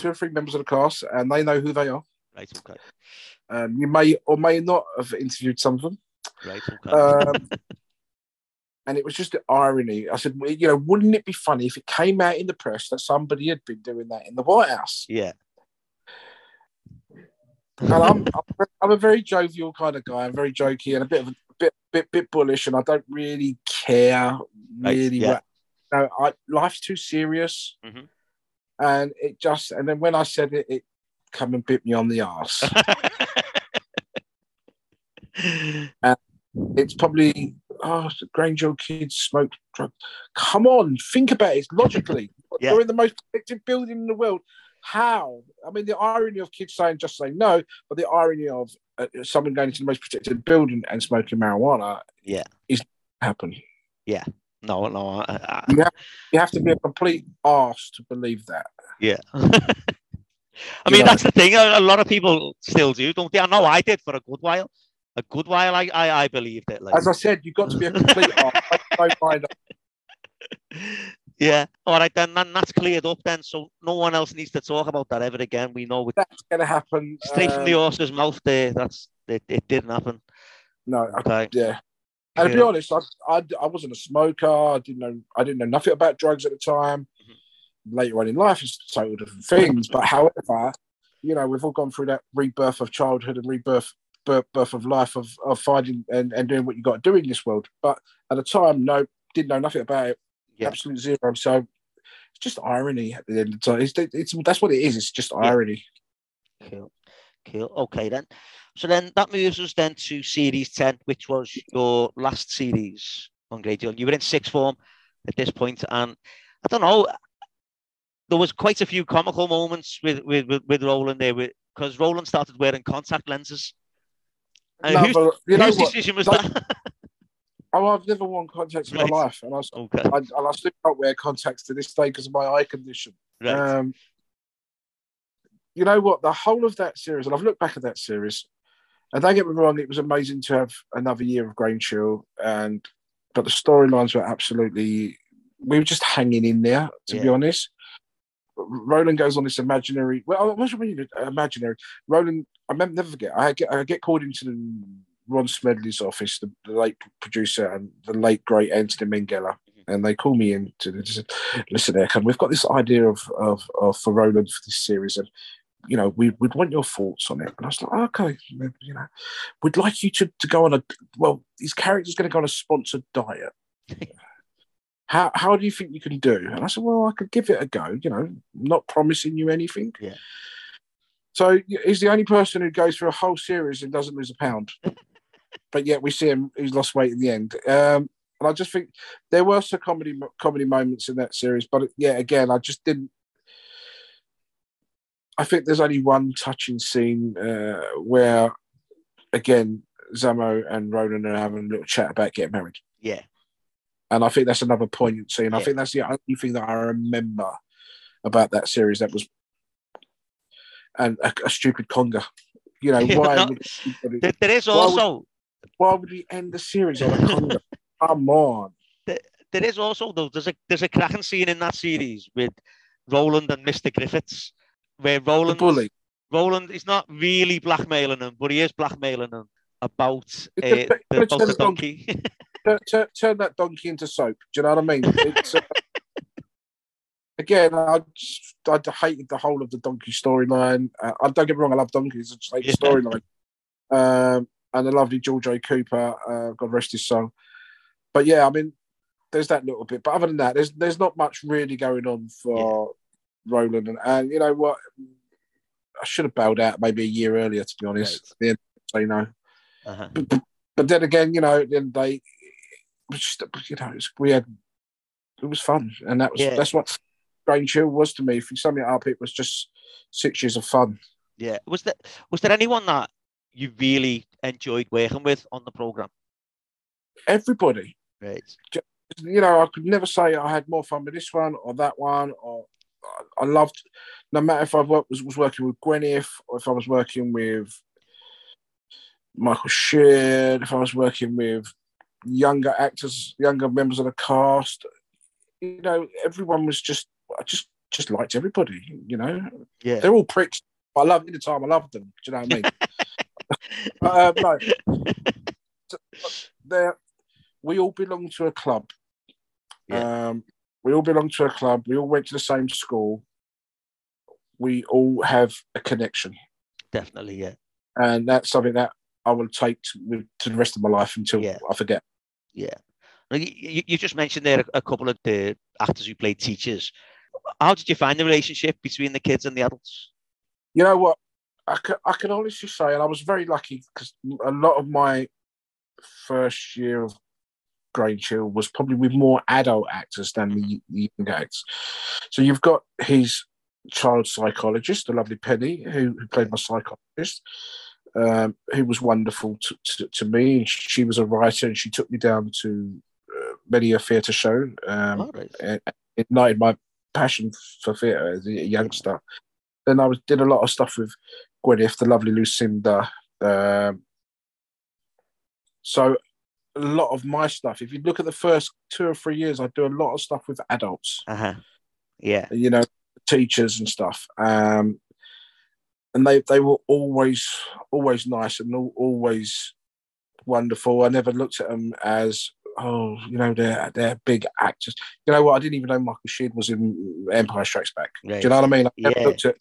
two or three members of the cast, and they know who they are. Right. Okay. Um, you may or may not have interviewed some of them, Right. Okay. um, and it was just the irony. I said, well, you know, wouldn't it be funny if it came out in the press that somebody had been doing that in the White House? yeah. And I'm, I'm, a very jovial kind of guy. I'm very jokey and a bit of a bit, bit, bit bullish, and I don't really care Right, really yeah. what. No, I, life's too serious, Mhm. And it just. And then when I said it, it come and bit me on the arse. it's probably oh Granger kids smoke drugs. Come on, think about it logically. Yeah. You're in the most protected building in the world. How? I mean, the irony of kids saying just saying no, but the irony of uh, someone going into the most protected building and smoking marijuana, Yeah. is happen. No, no. I, I, You have, you have to be a complete arse to believe that. yeah. I mean, know. that's the thing. A, a lot of people still do, don't they? I know I did for a good while. A good while, I I, I believed it. Like, As I said, you've got to be a complete arse. Yeah. All right, then, then that's cleared up. Then, so no one else needs to talk about that ever again. We know that's going to happen. straight from the Um, horse's mouth. There, that's it. It didn't happen. No, I- Okay. yeah. And to be honest, I, I, I wasn't a smoker. I didn't know I didn't know nothing about drugs at the time. Mm-hmm. Later on in life, it's totally different things. But however, you know, we've all gone through that rebirth of childhood and rebirth birth, birth of life of, of finding and, and doing what you got to do in this world. But at the time, no, didn't know nothing about it. Yeah. Absolute zero. So it's just irony at the end of the time. It's, it's that's what it is. It's just Yeah. irony. Cool. Cool. Okay then. So then that moves us then to series 10, which was your last series on Grange Hill. You were in sixth form at this point, and I don't know. There was quite a few comical moments with with with, with Roland there, because Roland started wearing contact lenses. And No, whose but you know whose what? decision was Like- that? Oh, I've never worn contacts in Right. my life, and I, okay. I, and I still can't wear contacts to this day because of my eye condition. Right. Um, you know what? The whole of that series, and I've looked back at that series, and don't get me wrong, it was amazing to have another year of Grange Hill, and but the storylines were absolutely. We were just hanging in there, to be honest. Roland goes on this imaginary. Well, what do you mean imaginary? Roland, I remember, never forget. I get I get called into the Ron Smedley's office, the, the late producer and the late great Anthony Minghella, mm-hmm. and they call me in to listen, Erkan, we've got this idea of, of of for Roland for this series, and you know we would want your thoughts on it. And I was like, okay, you know, we'd like you to to go on a well, his character's going to go on a sponsored diet. How, how do you think you can do? And I said, well, I could give it a go, you know, not promising you anything. Yeah. So he's the only person who goes through a whole series and doesn't lose a pound. but yet we see him, he's lost weight in the end. Um, and I just think there were some comedy comedy moments in that series, but yeah, again, I just didn't. I think there's only one touching scene uh, where, again, Zammo and Roland are having a little chat about getting married. yeah. And I think that's another poignant scene. I think that's the only thing that I remember about that series that was, and a, a stupid conga. You know, why, no, would, There, there is Why would- also why would we end the series on a conga? Come on. there is also though there's a there's a cracking scene in that series with Roland and Mr. Griffiths, where The Roland bully. Roland is not really blackmailing him, but he is blackmailing him about uh, the, about the donkey. Turn, turn, turn that donkey into soap. Do you know what I mean? It's, uh, again, I just, I hated the whole of the donkey storyline. Uh, I don't get me wrong, I love donkeys. I just hate the Yeah. storyline. Um, and the lovely George A. Cooper, uh, God rest his soul. But yeah, I mean, there's that little bit. But other than that, there's there's not much really going on for Roland. And, and you know what? I should have bailed out maybe a year earlier, to be honest. Right. You know. Uh-huh. But, but, but then again, you know, then they, just, you know, we had, it was fun, and that was Yeah. that's what Grange Hill was to me. If you sum it up, it was just six years of fun. Yeah. Was there was there anyone that you really enjoyed working with on the program? Everybody, Right. you know, I could never say I had more fun with this one or that one, or I- loved, no matter if I worked, was, was working with Gwyneth or if I was working with Michael Sheard, if I was working with younger actors, younger members of the cast, you know, everyone was just, I just, just liked everybody, you know. Yeah. They're all pricks. I love at the time. I loved them. Do you know what I mean? but, uh, no, they're, we all belong to a club. Um, we all belong to a club. We all went to the same school. We all have a connection, Definitely. Yeah. and that's something that I will take to, to the rest of my life until Yeah. I forget. Yeah. You, you- just mentioned there a, a couple of the actors who played teachers. How did you find the relationship between the kids and the adults? You know what? I can, I can honestly say, and I was very lucky because a lot of my first year of Chill was probably with more adult actors than the, the young actors. So you've got his child psychologist, the lovely Penny, who, who played my psychologist, um, who was wonderful to, to, to me. She was a writer and she took me down to uh, many a theatre show. Um, right. it ignited my passion for theatre as a youngster. Then I was did a lot of stuff with Gwyneth, the lovely Lucinda. Um, so a lot of my stuff, if you look at the first two or three years, I do a lot of stuff with adults, Uh huh. Yeah. you know, teachers and stuff. Um, and they they were always always nice and always wonderful. I never looked at them as oh, you know, they're they're big actors. You know what? I didn't even know Michael Sheard was in Empire Strikes Back. Right. Do you know what I mean? I never Yeah. looked at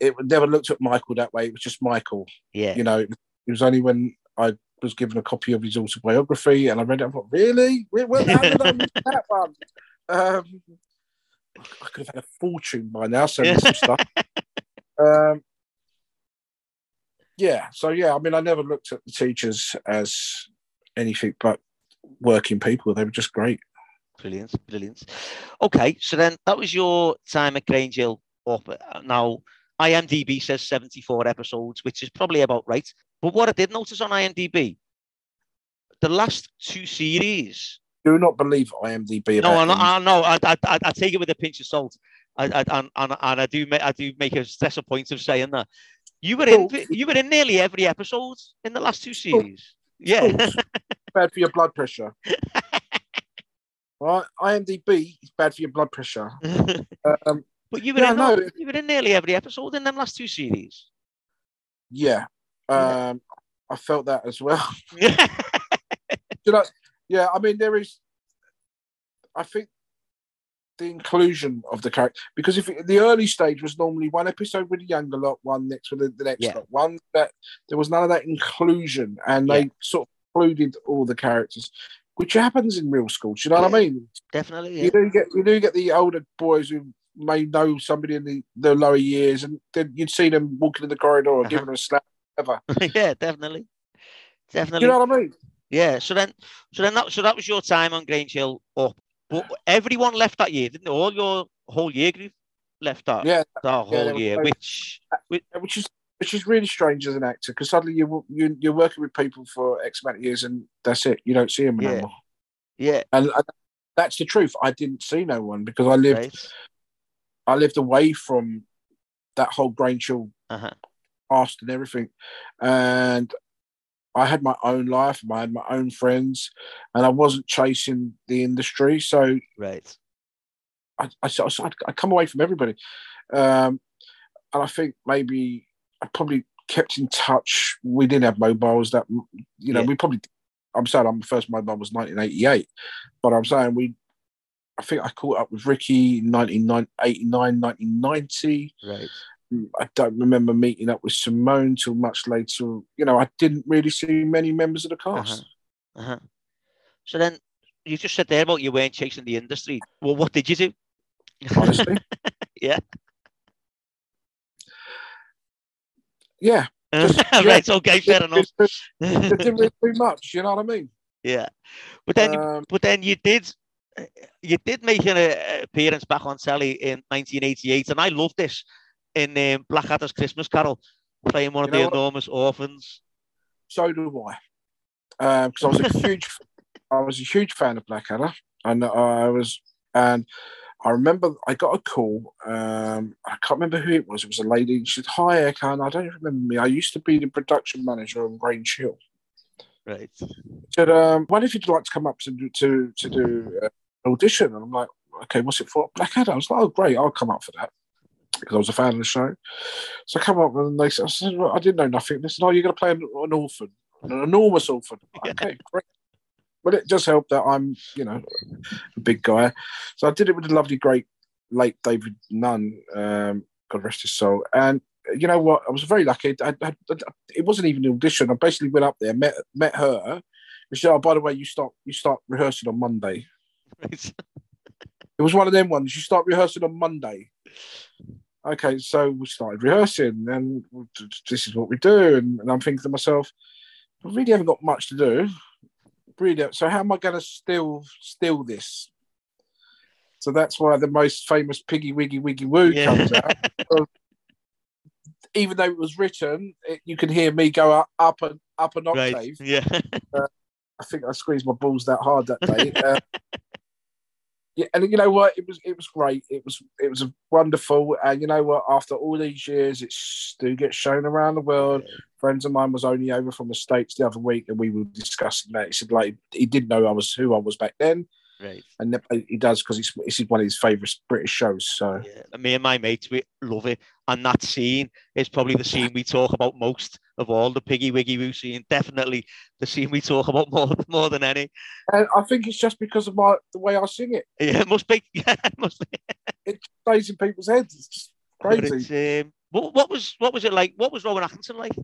it. Never looked at Michael that way. It was just Michael. Yeah. You know, it was only when I was given a copy of his autobiography and I read it. I thought, really? Where, where, how did I miss that one? Um, I could have had a fortune by now sending some stuff. Um, yeah. So yeah, I mean, I never looked at the teachers as anything but working people. They were just great. Brilliant, brilliant. Okay, so then that was your time at Grange Hill. Now, IMDb says 74 episodes, which is probably about right. But what I did notice on IMDb, the last two series. Do not believe IMDb. No, I, about I know. I, I, I, take it with a pinch of salt. I, I, and, and, and I do make I do make a a point of saying that you were in you were in nearly every episode in the last two series. Yeah, bad for your blood pressure. right, IMDb is bad for your blood pressure. Um, but you were Yeah, in no. you were in nearly every episode in them last two series. yeah, Yeah. um, I felt that as well. Yeah. you know, yeah, I mean, there is, I think, the inclusion of the character because if it, the early stage was normally one episode with the younger lot, one next with the, the next Yeah. lot, one that there was none of that inclusion, and they sort of included all the characters, which happens in real schools. You know what I mean? Definitely. You do get you do get the older boys who may know somebody in the, the lower years, and then you'd see them walking in the corridor or Uh-huh. giving them a slap. Ever. yeah, definitely. Do Definitely. you know what I mean? Yeah. So then, so then that, so that was your time on Grange Hill up. But everyone left that year, didn't they? All your whole year group left that, Yeah, that whole was year, no- which, which is which is really strange as an actor because suddenly you you you're working with people for X amount of years and that's it. You don't see them Yeah. anymore. yeah, And, and that's the truth. I didn't see no one because I lived right. I lived away from that whole Grange Hill Uh-huh. Past and everything, and I had my own life. I had my own friends, and I wasn't chasing the industry. So Right. I, I, I, I come away from everybody. Um, and I think maybe I probably kept in touch. We didn't have mobiles that, you know, Yeah. we probably, I'm saying my first mobile was 1988, but I'm saying we, I think I caught up with Ricky in 1989, 1990. Right. I don't remember meeting up with Simone till much later. You know, I didn't really see many members of the cast. Uh-huh. Uh-huh. So then you just said there about you weren't chasing the industry. Well, what did you do? Honestly, Yeah. yeah, Just- yeah. right. Okay. Fair enough. They didn't really do much. You know what I mean? yeah. But then, you- Um, but then you did, you did make an uh, appearance back on telly in 1988, and I love this in um, Blackadder's Christmas Carol, playing one of You know the what? enormous orphans. so do I. Because I was a huge, I was a huge fan of Blackadder, and I was, and I remember I got a call. Um, I can't remember who it was. It was a lady. She said, "Hi, Erkan. I don't remember me. I used to be the production manager on Grange Hill." Right. She said, um, "Wonder if you'd like to come up to do to to do uh, an audition?" And I'm like, "Okay, what's it for?" Blackadder. I was like, "Oh, great. I'll come up for that." Because I was a fan of the show, so I come up and they said, I, said, well, I didn't know nothing. They said, "Oh, you're going to play an, an orphan, an enormous orphan." Yeah. Okay, great. But it just helped that I'm, you know, a big guy. So I did it with the lovely, great late David Nunn, um, God rest his soul. And you know what? I was very lucky. I, I, I- it wasn't even an audition. I basically went up there, met met her. And she said, "Oh, by the way, you start you start rehearsing on Monday." It was one of them ones. You start rehearsing on Monday. Okay, so we started rehearsing, and this is what we do. And, and I'm thinking to myself, I really haven't got much to do. Really, so how am I going to steal steal this? So that's why the most famous Piggy Wiggy Wiggy Woo Yeah. comes out. Even though it was written, it, you can hear me go up, up and up an Right. octave. Yeah. I think I squeezed my balls that hard that day. uh, yeah, and you know what? It was it was great. It was it was wonderful. And you know what? After all these years, it still gets shown around the world. Yeah. Friends of mine was only over from the states the other week, and we were discussing that. He said like he didn't know I was who I was back then. Right. And uh, he does because it's, it's one of his favourite British shows. So yeah. me and my mates we love it, and that scene is probably the scene we talk about most of all the Piggy Wiggy Woo scene. Definitely the scene we talk about more more than any. And I think it's just because of my the way I sing it. Yeah, it must be. Yeah, it must be. it stays in people's heads. It's just crazy. Um, what, what was what was it like? What was Rowan Atkinson like?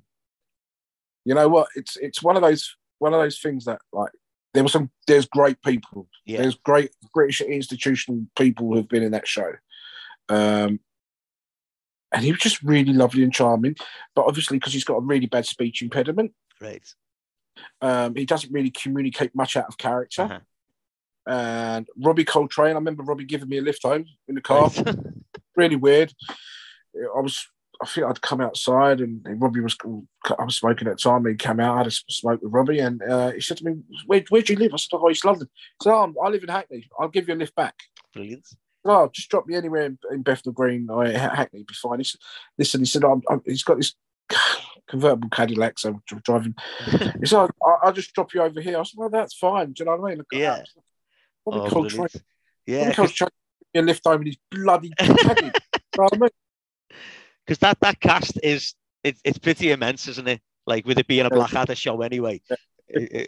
You know what? It's it's one of those one of those things that like there were some there's great people. Yeah. There's great British institutional people who've been in that show. Um, and he was just really lovely and charming. But obviously, because he's got a really bad speech impediment, right? Um, he doesn't really communicate much out of character. Uh-huh. And Robbie Coltrane, I remember Robbie giving me a lift home in the car. Right. really weird. I was I think I'd come outside and, and, Robbie was I was smoking at the time. He came out, I had a smoke with Robbie, and uh, he said to me, Where, "Where do you live?" I said, "Oh, East London." He said, oh, "I live in Hackney. I'll give you a lift back." Brilliant. Oh, just drop me anywhere in, in Bethnal Green oh, or Hackney, be fine. He said, "Listen," he said, I'm, I'm, "He's got this convertible Cadillac, so I'm driving." he said, I'll, "I'll, just drop you over here." I said, "Well, that's fine." Do you know what I mean? Yeah. Robbie oh, Coltrane. Yeah. Coltrane a lift home in his bloody Caddy. you know I mean? because that that cast is it, it's pretty immense, isn't it? Like with it being a Blackadder show anyway.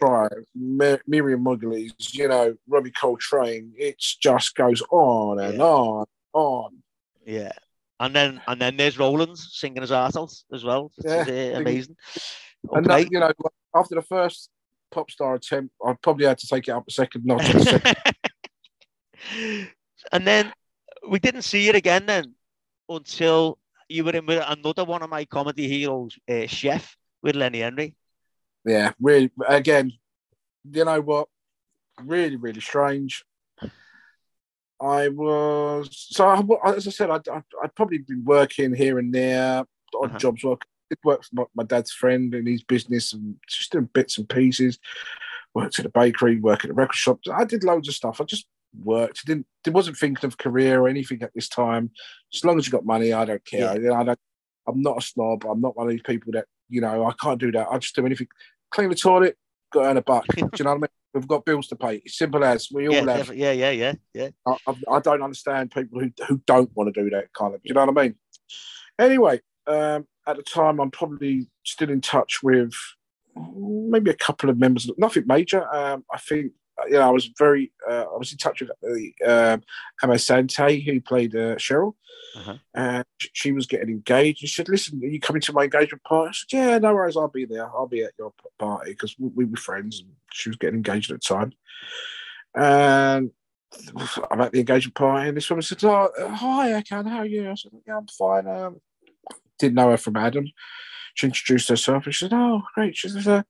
Right, Miriam Margolyes, you know, Robbie Coltrane. It just goes on and yeah. on, on. Yeah, and then and then there's Rollins singing his art out as well. It's yeah. uh, amazing. Okay. And that, you know, after the first pop star attempt, I probably had to take it up a second notch. and then we didn't see it again then until you were in with another one of my comedy heroes, uh, Chef, with Lenny Henry. Yeah, really. Again, you know what? Really, really strange. I was so as I said, I'd, I'd probably been working here and there, odd uh-huh. jobs. Work. I work for my, my, dad's friend in his business and just doing bits and pieces. Worked at a bakery, worked at a record shop. I did loads of stuff. I just worked. Didn't wasn't thinking of career or anything at this time. As long as you got money, I don't care. Yeah. I don't. I'm not a snob. I'm not one of these people that you know. I can't do that. I just do anything. Clean the toilet, got to earn a buck. do you know what I mean? We've got bills to pay. It's simple as we all have. Yeah, yeah, yeah, yeah. I, I, I, don't understand people who who don't want to do that kind of. Do you know what I mean? Anyway, um, at the time, I'm probably still in touch with maybe a couple of members. Nothing major. Um, I think you know, I was very, uh, I was in touch with uh, um, Emma Sante, who played uh, Cheryl, uh-huh. and she was getting engaged. She said, "Listen, are you coming to my engagement party?" I said, "Yeah, no worries, I'll be there. I'll be at your party because we, we, were friends." And she was getting engaged at the time, and I'm at the engagement party, and this woman said, "Oh, hi, I can. How are you?" I said, "Yeah, I'm fine." Um, didn't know her from Adam. She introduced herself and she said, "Oh, great." She said, uh,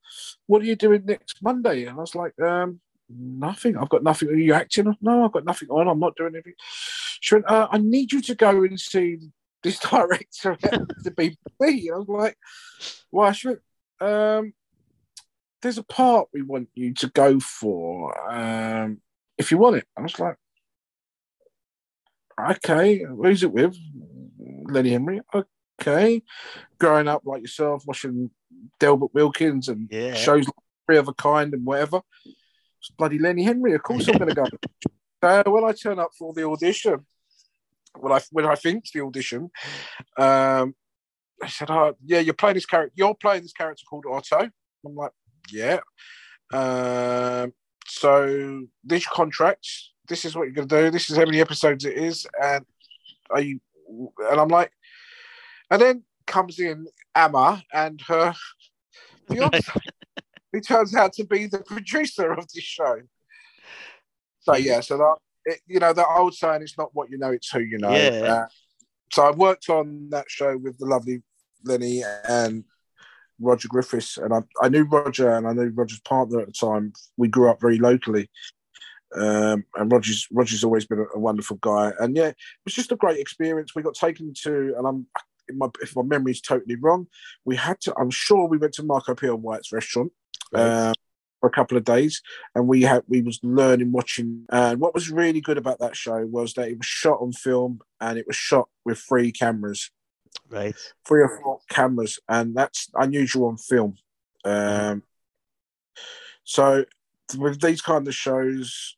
"What are you doing next Monday?" And I was like, um, nothing. I've got nothing. Are you acting? No, I've got nothing on. I'm not doing anything. She went, uh, I need you to go and see this director at the BBC. I was like, why? She went, um, there's a part we want you to go for um, if you want it. I was like, okay, who's it with? Lenny Henry. Okay. Growing up like yourself, watching Delbert Wilkins and yeah. shows like Three of a Kind and whatever bloody Lenny Henry. Of course, I'm going to go. so when I turn up for the audition, when I when I finished the audition, um, I said, "Oh, yeah, you're playing this character. You're playing this character called Otto." I'm like, "Yeah." Um, so this contract. This is what you're going to do. This is how many episodes it is, and are you? And I'm like, and then comes in Emma and her fiance who turns out to be the producer of this show. So yeah, so that it, you know that old saying, "It's not what you know, it's who you know." Yeah. Uh, so I worked on that show with the lovely Lenny and Roger Griffiths, and I, I knew Roger and I knew Roger's partner at the time. We grew up very locally, um, and Roger's Roger's always been a, a, wonderful guy. And yeah, it was just a great experience. We got taken to, and I'm my, if my memory is totally wrong, we had to. I'm sure we went to Marco Pierre White's restaurant. Right. Um, for a couple of days, and we had we was learning, watching. And what was really good about that show was that it was shot on film and it was shot with three cameras, Right. three or four cameras, and that's unusual on film. Um, so with these kind of shows,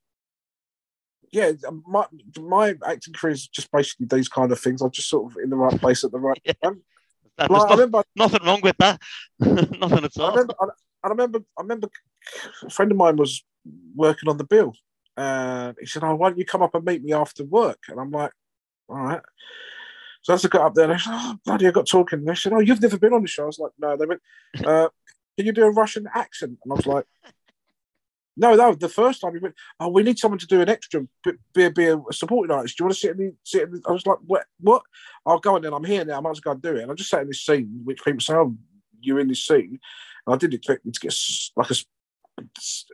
yeah, my my acting career is just basically these kind of things. I'm just sort of in the right place at the right Yeah. time. There's Like, I remember, nothing wrong with that. nothing at I all. remember, I, I remember, I remember, a friend of mine was working on the bill, and he said, "Oh, why don't you come up and meet me after work?" And I'm like, "All right." So as I got up there, they said, "Oh, bloody!" I got talking. And they said, "Oh, you've never been on the show." I was like, "No." They went, uh, "Can you do a Russian accent?" And I was like. No, no. The first time he went, oh, we need someone to do an extra, be, be, be a supporting artist. Do you want to sit in the sit? In the, I was like, what? What? I'll go on then. I'm here now. I might as well go and do it. And I just sat in this scene, which people say, oh, you're in this scene. I didn't expect me to get like a,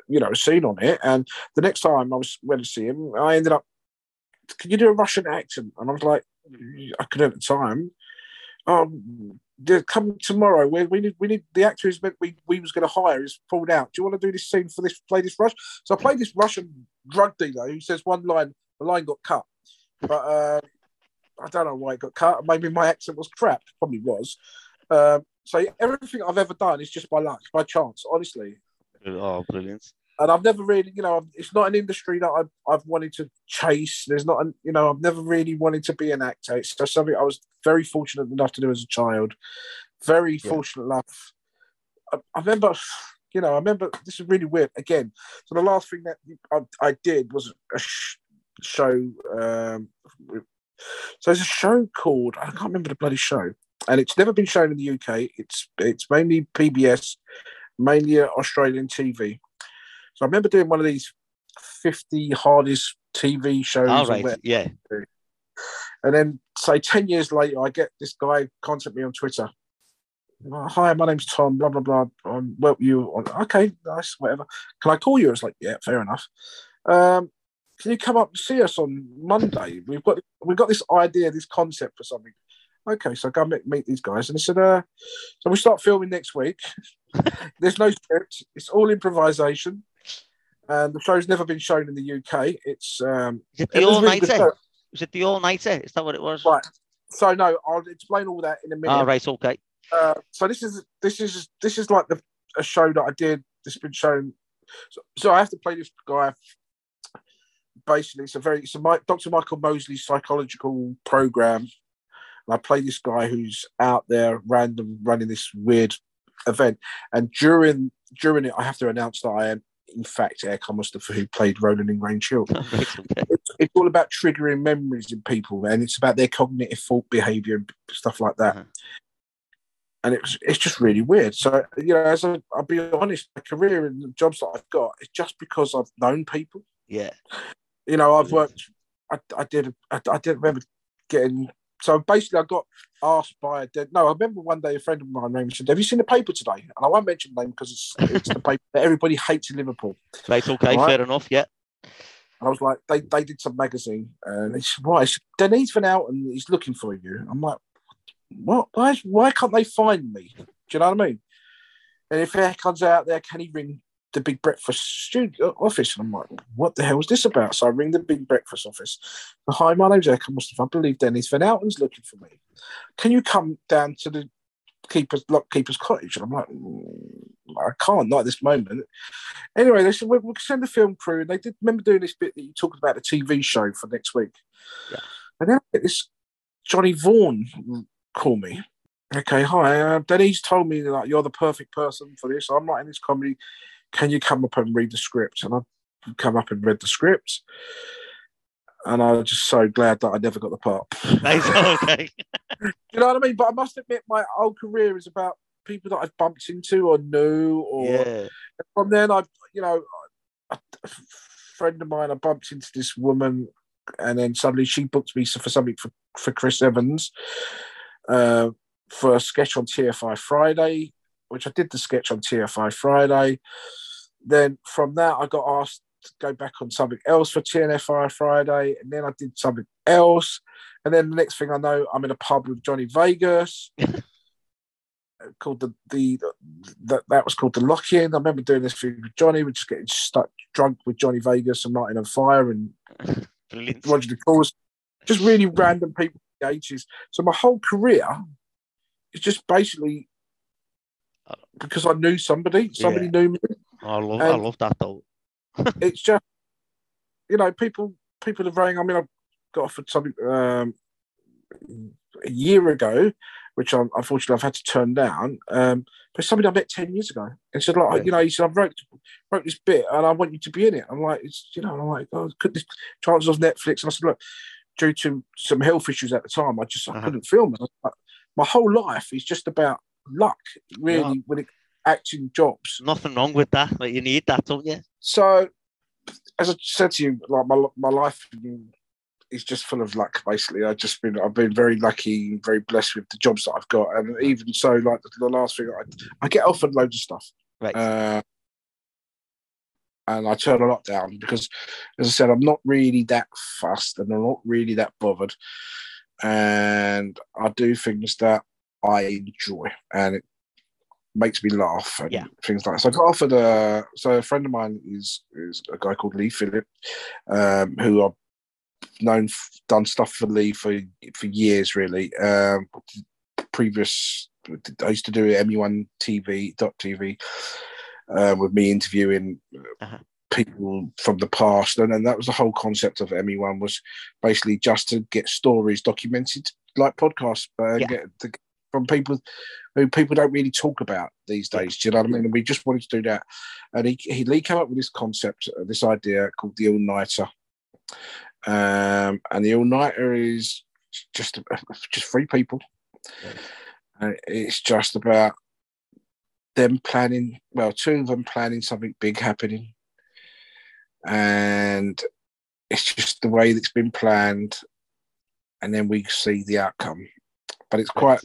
you know, scene on it. And the next time I was went to see him, I ended up, can you do a Russian accent? And I was like, I couldn't at the time. Um, they're tomorrow. We, we need we need the actor who's meant we, we was going to hire is pulled out. Do you want to do this scene for this play this Rush? So I played this Russian drug dealer who says one line. The line got cut, but uh, I don't know why it got cut. Maybe my accent was crap. Probably was. Um, so everything I've ever done is just by luck, by chance, honestly. Oh, brilliant. And I've never really, you know, it's not an industry that I've, I've wanted to chase. There's not, an, you know, I've never really wanted to be an actor. It's just something I was very fortunate enough to do as a child. Very Yeah. fortunate enough. I, I remember, you know, I remember this is really weird. Again, so the last thing that I, I did was a sh- show. Um, so there's a show called I can't remember the bloody show, and it's never been shown in the UK. It's it's mainly PBS, mainly Australian TV. So I remember doing one of these 50 hardest TV shows. All right. Yeah. And then, say, 10 years later, I get this guy contact me on Twitter. "Oh, Hi, my name's Tom, blah, blah, blah. Um, well, you, okay, nice, whatever. Can I call you? It's like, yeah, fair enough. Um, can you come up and see us on Monday? We've got we've got this idea, this concept for something. Okay, so I go meet, meet these guys, and they said, uh, so we start filming next week. There's no script; it's all improvisation, and the show's never been shown in the UK. It's um, Is it the all nighter? Was it the all nighter? Is that what it was? Right. So no, I'll explain all that in a minute. All right. Okay. Uh, so this is this is this is like the a show that I did. This has been shown. So, so I have to play this guy. Basically, it's a very it's a Dr. Michael Mosley psychological program. And I play this guy who's out there random running this weird event. And during during it, I have to announce that I am in fact Erkan Mustafa, who played Roland in Grange Hill it's, it's all about triggering memories in people and it's about their cognitive fault behavior and stuff like that Uh-huh. and it's it's just really weird so you know as I, i'll be honest my career and the jobs that i've got is just because i've known people Yeah. you know i've worked i, I did I, I did remember getting so basically i got asked by a dead no i remember one day a friend of mine rang me and said have you seen the paper today and i won't mention the name because it's, it's the paper that everybody hates in liverpool Right. Okay. Right. Fair enough. Yeah. And I was like, they, they did some magazine, and said, "Why?" Denise Van Outen is looking for you. I'm like, what? Why? Why can't they find me? Do you know what I mean? And if Air comes out there, can he ring the Big Breakfast studio office? And I'm like, what the hell is this about? So I ring the Big Breakfast office. Hi, my name's Erkan Mustafa. I believe Denise Van Outen's looking for me. Can you come down to the keeper's lock keeper's cottage? And I'm like, "Mm, I can't, not at this moment. Anyway, they said we'll, we'll send the film crew. And they did remember doing this bit that you talked about the TV show for next week. Yeah. And then I get this Johnny Vaughan call me. Okay, hi. Uh, Denny's told me that you're the perfect person for this. I'm writing this comedy. Can you come up and read the script? And I come up and read the script. And I was just so glad that I never got the part. Okay. You know what I mean? But I must admit, my whole career is about people that I've bumped into or knew, or Yeah. from then I've, you know, a, a friend of mine, I bumped into this woman, and then suddenly she booked me for something for, for Chris Evans uh, for a sketch on TFI Friday, which I did the sketch on TFI Friday. Then from that, I got asked to go back on something else for TFI Friday, and then I did something else. And then the next thing I know, I'm in a pub with Johnny Vegas. called the the that that was called the lock in. I remember doing this thing with Johnny. We're just getting stuck drunk with Johnny Vegas and Nighting on Fire and Brilliant. Roger the Cause. Just really random people in the eighties. So my whole career is just basically because I knew somebody. Somebody Yeah. knew me. I love, I love that though. It's just you know people people have rang. I mean, I got offered something um, a year ago, which I, unfortunately I've had to turn down. Um, but somebody I met ten years ago and said, like, Right. you know, he said, I wrote wrote this bit and I want you to be in it. I'm like, it's you know, I'm like, oh, could this chances of Netflix? And I said, look, due to some health issues at the time, I just I Uh-huh. couldn't film. Like, My whole life is just about luck, really, when it acting jobs. Nothing wrong with that. Like you need that, don't you? So, as I said to you, like my my life is just full of luck. Basically, I've just been I've been very lucky, very blessed with the jobs that I've got, and even so, like the, the last thing, I I get offered loads of stuff, Right. uh, and I turn a lot down because, as I said, I'm not really that fast and I'm not really that bothered, and I do things that I enjoy, and it makes me laugh and Yeah. things like that. So I got offered a so a friend of mine is is a guy called Lee Phillip, um, who I've known done stuff for Lee for for years really. Um, previous I used to do ME1 TV dot TV um, with me interviewing Uh-huh. people from the past, and then that was the whole concept of ME1 was basically just to get stories documented like podcasts, but Yeah. get to, from people who people don't really talk about these days. Do you know what I mean? And we just wanted to do that, and he, he Lee came up with this concept, uh, this idea called the All Nighter, um, and the All Nighter is just just three people. And it's just about them planning. Well, two of them planning something big happening, and it's just the way that it's been planned, and then we see the outcome. But it's quite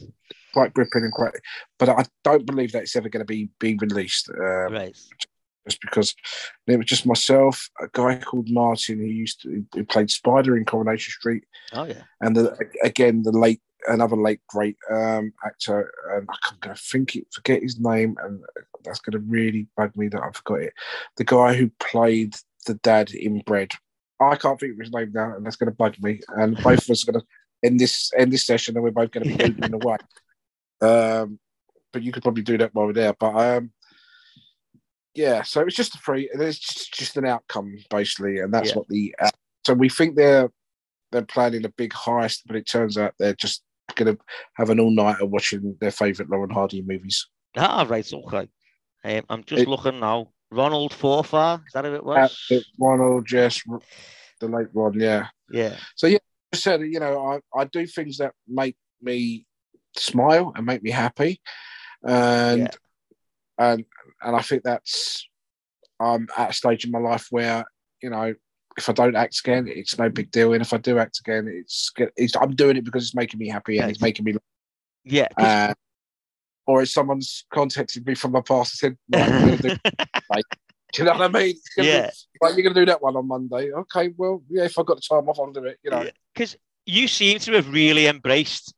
quite gripping and quite. But I don't believe that it's ever going to be being released. Um, right. just because it was just myself, a guy called Martin who used to who played Spider in Coronation Street, Oh yeah. and the, again the late another late great um, actor, and I'm going to think it, forget his name, and that's going to really bug me that I forgot it. The guy who played the dad in Bread, I can't think of his name now, and that's going to bug me. And both of us are going to end this end this session, and we're both going to be moving away. Um, but you could probably do that while we're there. But um, yeah, so it's just a free. It's just, just an outcome basically, and that's Yeah. what the. Uh, so we think they're they're planning a big heist, but it turns out they're just going to have an all nighter watching their favourite Laurel and Hardy movies. Ah, right. Okay. Um, I'm just It- looking now. Ronald Forfar. Is that who it was? Ronald, Jess, the late Ron, yeah. Yeah. So yeah. I said, you know, I, I do things that make me smile and make me happy, and Yeah. and and I think that's I'm at a stage in my life where you know if I don't act again, it's no big deal, and if I do act again, it's, it's I'm doing it because it's making me happy and Yeah, it's making me. Yeah. Uh, or if someone's contacted me from my past and said, do, do you know what I mean? Gonna be- Yeah. like you're going to do that one on Monday. Okay, well, yeah, if I've got the time off, I'll do it. You know, because you seem to have really embraced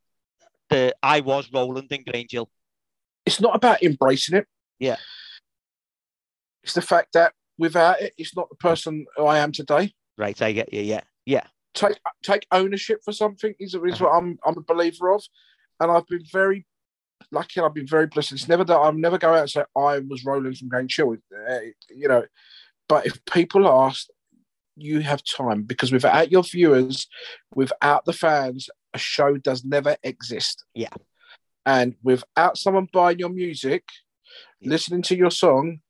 the I was Roland in Grange Hill. it's not about embracing it. Yeah. It's the fact that without it, it's not the person who I am today. Right, I get you. Yeah, yeah, Take take ownership for something is, is Uh-huh. what I'm I'm a believer of, and I've been very lucky. and I've been very blessed. It's never that I'm never go out and say I was Roland from Grange Hill. Uh, you know, but if people ask, you have time because without your viewers, without the fans, a show does never exist. Yeah. And without someone buying your music, Yeah. listening to your song,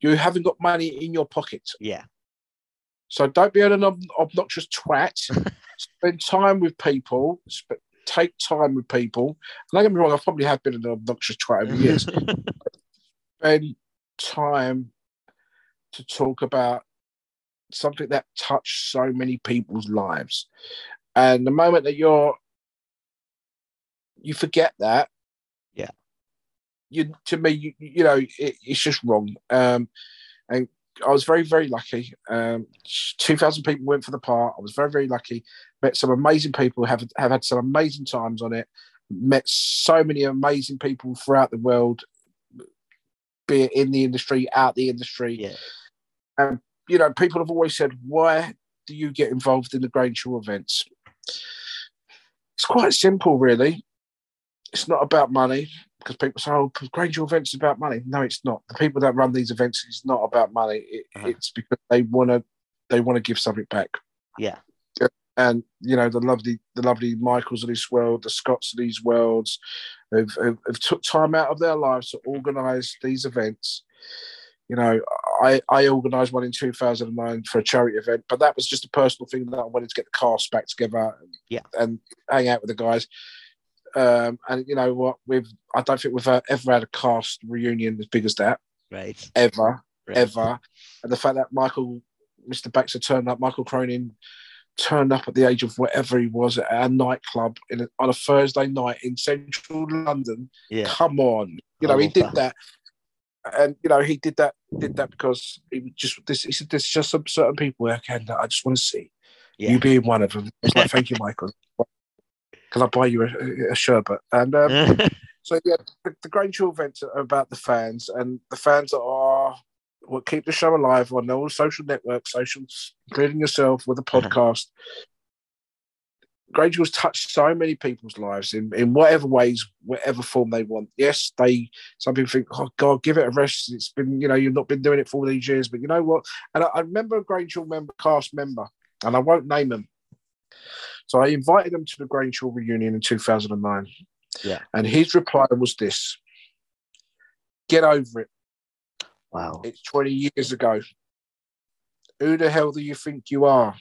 you haven't got money in your pocket. yeah, So don't be an ob- obnoxious twat. Spend time with people. Sp- take time with people. Don't get me wrong, I probably have been an obnoxious twat over the years. Spend time to talk about something that touched so many people's lives. And the moment that you're you forget that, Yeah. You to me, you, you know, it, it's just wrong. Um, and I was very, very lucky. Um, two thousand people went for the part. I was very, very lucky. Met some amazing people. Have have had some amazing times on it. met so many amazing people throughout the world, be it in the industry, out the industry. Yeah. And, you know, people have always said, why do you get involved in the Grange Show events? It's quite simple, really. It's not about money because people say, oh, Grange events is about money. No, it's not. The people that run these events, it's not about money. It, Uh-huh. It's because they want to they want to give something back Yeah. and you know the lovely the lovely Michaels of this world, the Scots of these worlds, have, have, have took time out of their lives to organise these events. You know, I I organised one in 2009 for a charity event, but that was just a personal thing that I wanted to get the cast back together, and, Yeah. and hang out with the guys. Um, and you know what? We've I don't think we've uh, ever had a cast reunion as big as that Right. ever right. ever. And the fact that Michael, Mr. Baxter turned up, Michael Cronin turned up at the age of whatever he was at a nightclub in a, on a Thursday night in central London. Yeah. Come on, you know he did that. And you know he did that, did that because he was just this. He said, "There's just some certain people I can that I just want to see. Yeah. You being one of them." I was like, "Thank you, Michael. Can I buy you a, a sherbet?" And um, so yeah, the, the Grange events are about the fans, and the fans are what keep the show alive on all social networks, socials, including yourself with the Uh-huh. podcast. Grange Hill's touched so many people's lives in, in whatever ways, whatever form they want. Yes, they some people think, oh God, give it a rest. It's been, you know, you've not been doing it for all these years. But you know what? And I, I remember a Grange member, cast member, and I won't name him. So I invited him to the Grange Hill reunion in 2009. Yeah. And his reply was this get over it. wow. It's 20 years ago. Who the hell do you think you are?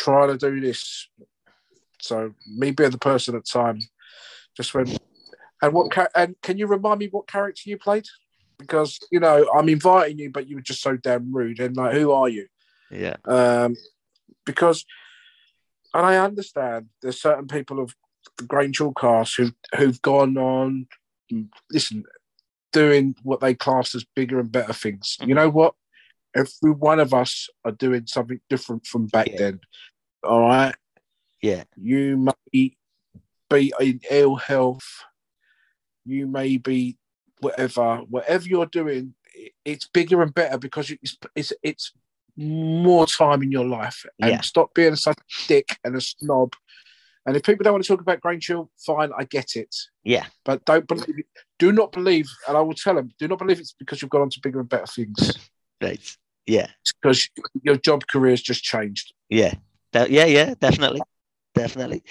Trying to do this. So me being the person at the time, just went. And what? And can you remind me what character you played? Because you know I'm inviting you, but you were just so damn rude. And like, who are you? Yeah. um, because, and I understand there's certain people of the Grange Hill cast who who've gone on, listen, doing what they class as bigger and better things. You know what? Every one of us are doing something different from back Yeah. then. All right, Yeah. you may be in ill health, you may be whatever, whatever you're doing, it's bigger and better because it's it's it's more time in your life. And Yeah. stop being such a dick and a snob. And if people don't want to talk about Grange Hill, fine, I get it. Yeah. But don't believe it. Do not believe, and I will tell them, do not believe it's because you've gone on to bigger and better things. Right. Yeah. It's because your job career has just changed. Yeah. Yeah. Yeah. Definitely. Definitely.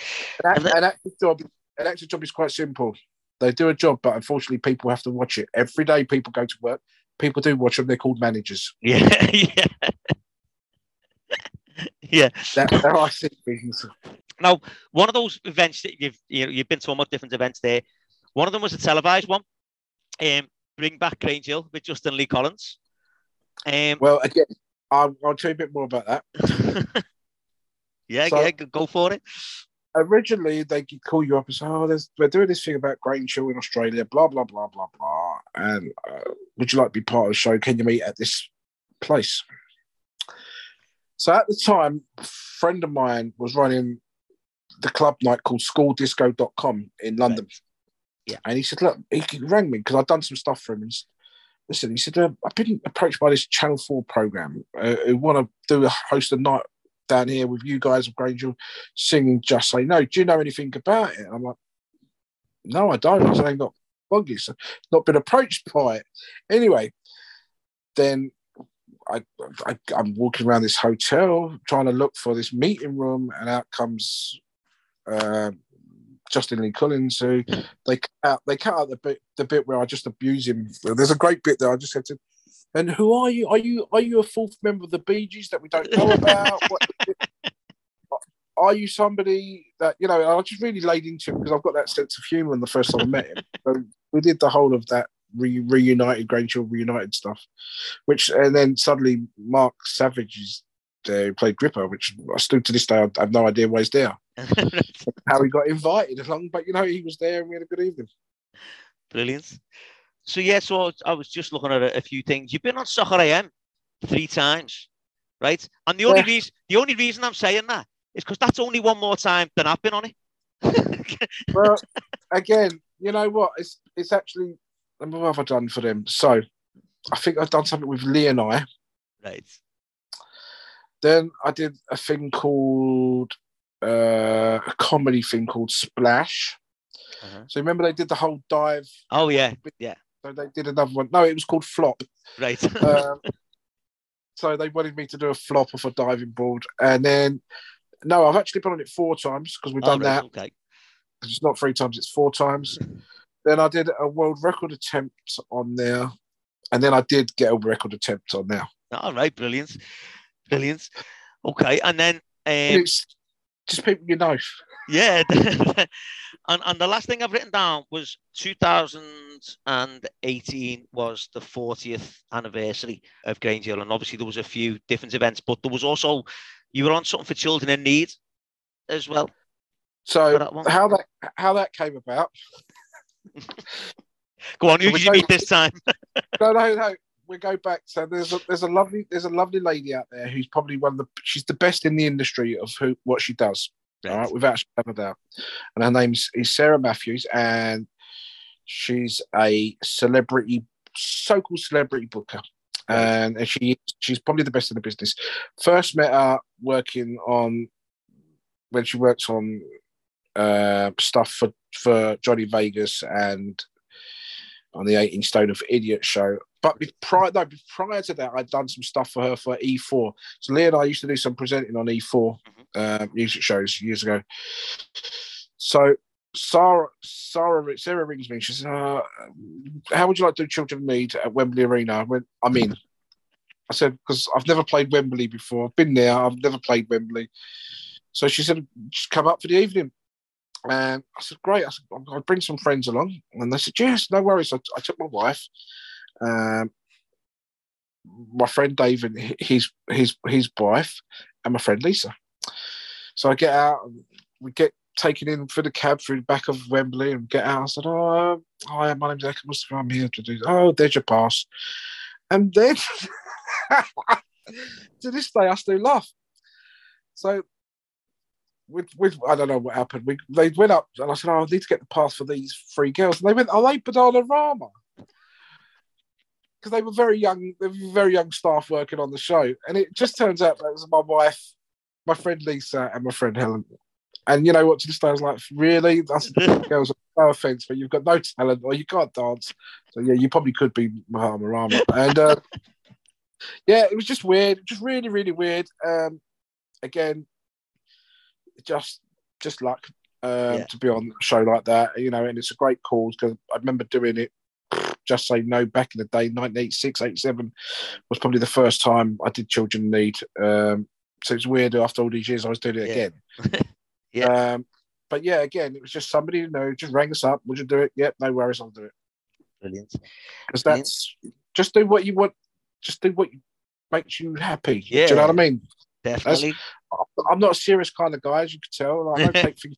An, act, that- an actor's job, an actor's job is quite simple. They do a job, but unfortunately, people have to watch it every day. People go to work. People do watch them. They're called managers. Yeah. yeah. yeah. I see things. Now, one of those events that you've you know, you've been to about different events there. One of them was a televised one. Um, Bring Back Grange Hill with Justin Lee Collins. Um, Well, again, I'll, I'll tell you a bit more about that. yeah, So- yeah, go- for it. Originally, they could call you up and say, "Oh, there's, we're doing this thing about Grange Hill in Australia, blah blah blah blah blah." And uh, would you like to be part of the show? Can you meet at this place? So at the time, a friend of mine was running the club night called schooldisco.com in London. Yeah. And he said, look, he rang me because I'd done some stuff for him. And listen, he said, uh, I've been approached by this Channel 4 program uh, who want to do a host a night down here with you guys of Granger singing Just Say No. Do you know anything about it? I'm like, no, I don't. I ain't got buggy, so not been approached by it. Anyway, then I, I, I'm walking around this hotel trying to look for this meeting room, and out comes uh, Justin Lee Collins, who they cut out, they cut out the bit the bit where I just abuse him. There's a great bit there. I just said to and who are you? Are you are you a fourth member of the Bee Gees that we don't know about? What, are you somebody that you know? I just really laid into him because I've got that sense of humour. And the first time I met him, so we did the whole of that re- reunited Grange reunited stuff, which and then suddenly Mark Savage is there who played Gripper, which I still to this day I have no idea why he's there, how he got invited along, but you know he was there and we had a good evening. Brilliant. So yeah, so I was just looking at a, few things. You've been on Soccer AM three times, right? And the only Yeah. reason the only reason I'm saying that is because that's only one more time than I've been on it. well, again, you know what? It's it's actually what have I done for them? So I think I've done something with Lee and I. Right. Then I did a thing called uh, a comedy thing called Splash. Uh-huh. So remember they did the whole dive. Oh yeah, yeah. So they did another one. No, it was called Flop. Right. Um, so they wanted me to do a flop off a diving board, and then no, I've actually been on it four times because we've Oh, done right, that. Okay. It's not three times; it's four times. then I did a world record attempt on there, and then I did get a record attempt on there. All right. Brilliant. Brilliant. Okay. And then um, it's just people you know. yeah. and and the last thing I've written down was 2018 was the 40th anniversary of Grange Hill, and obviously there was a few different events, but there was also you were on something for children in need as well. So that how that how that came about? Go on, who So did you meet this time? No, no, no. We go back. So there's a there's a lovely there's a lovely lady out there who's probably one of the she's the best in the industry of who what she does. All right, without a shadow of a doubt. And her name's is Sarah Matthews, and she's a celebrity, so-called celebrity booker. And, and she she's probably the best in the business. First met her working on when she works on uh, stuff for for Johnny Vegas and on the 18 Stone of Idiot show. But prior, no, prior to that, I'd done some stuff for her for E4. So Lee and I used to do some presenting on E4 uh, music shows years ago. So Sarah, Sarah, Sarah rings me. She says, uh, "How would you like to do Children of Need at Wembley Arena?" I went, "I'm in." I said, "Because I've never played Wembley before. I've been there. I've never played Wembley." So she said, "Just come up for the evening." And I said, "Great." I said, "I'll bring some friends along." And they said, "Yes, no worries." I, I took my wife, um, my friend David, his his his wife, and my friend Lisa. So I get out, and we get taken in for the cab through the back of Wembley, and get out. I said, "Oh, hi, my name's Eka. I'm here to do." Oh, there's your pass. And then, to this day, I still laugh. So with with I don't know what happened. We they went up and I said, "Oh, I need to get the pass for these three girls." And they went, "Are they Bananarama?" Because they were very young, they were very young staff working on the show, and it just turns out that it was my wife, my friend Lisa, and my friend Helen. And you know what? To this day, I was like, "Really? That's girls." No offense, but you've got no talent or you can't dance. So yeah, you probably could be Bananarama. And uh, yeah, it was just weird, just really, really weird. Um, again, just just luck um, Yeah. to be on a show like that, you know, and it's a great cause because I remember doing it. Just say no back in the day, 1986, 87 was probably the first time I did Children Need. Um, so it's weird after all these years I was doing it Yeah. again. Yeah. Um, but yeah, again, it was just somebody you know just rang us up. Would you do it? Yep, no worries, I'll do it. Brilliant. Because that's just do what you want. Just do what makes you happy. yeah Do you know what I mean? Definitely. I'm not a serious kind of guy, as you can tell. Like, I don't take things.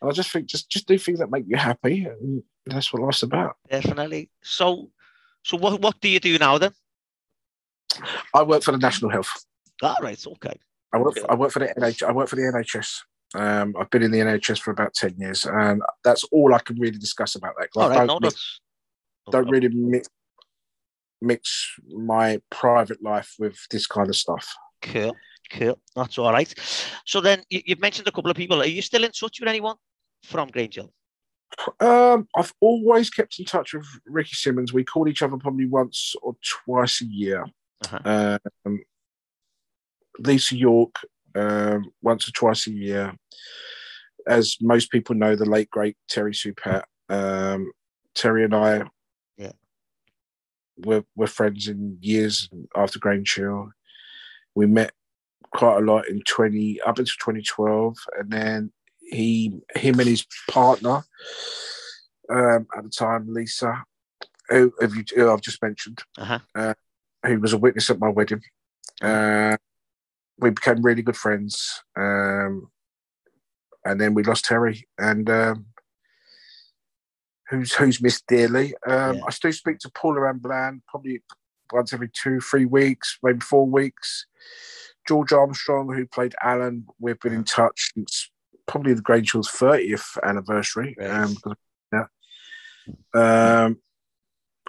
And I just think just just do things that make you happy, and that's what life's about. Definitely. So, so what what do you do now then? I work for the National Health. All right. Okay. I work. For, I work for the NH. I work for the NHS. Um, I've been in the NHS for about ten years, and that's all I can really discuss about that. All right. don't No, mix, don't really mix, mix my private life with this kind of stuff. Cool. Cool. That's all right. So then you, you've mentioned a couple of people. Are you still in touch with anyone from Grange Hill? Um, I've always kept in touch with Ricky Simmons. We call each other probably once or twice a year. Uh-huh. Um, Lisa York, um, once or twice a year. As most people know, the late great Terry Sue-Patt. Um, Terry and I, Yeah. we're, we're friends in years after Grange Hill. We met quite a lot in 20 up until 2012, and then he, him and his partner um, at the time, Lisa, who, you, who I've just mentioned, Uh-huh. who was a witness at my wedding. Uh, we became really good friends. Um, and then we lost Terry, and um, who's who's missed dearly. Um, Yeah. I still speak to Paula Ann Bland probably once every two, three weeks, maybe four weeks. George Armstrong, who played Alan, we've been in touch since probably the Grange Hill's 30th anniversary. Um, yeah. Um,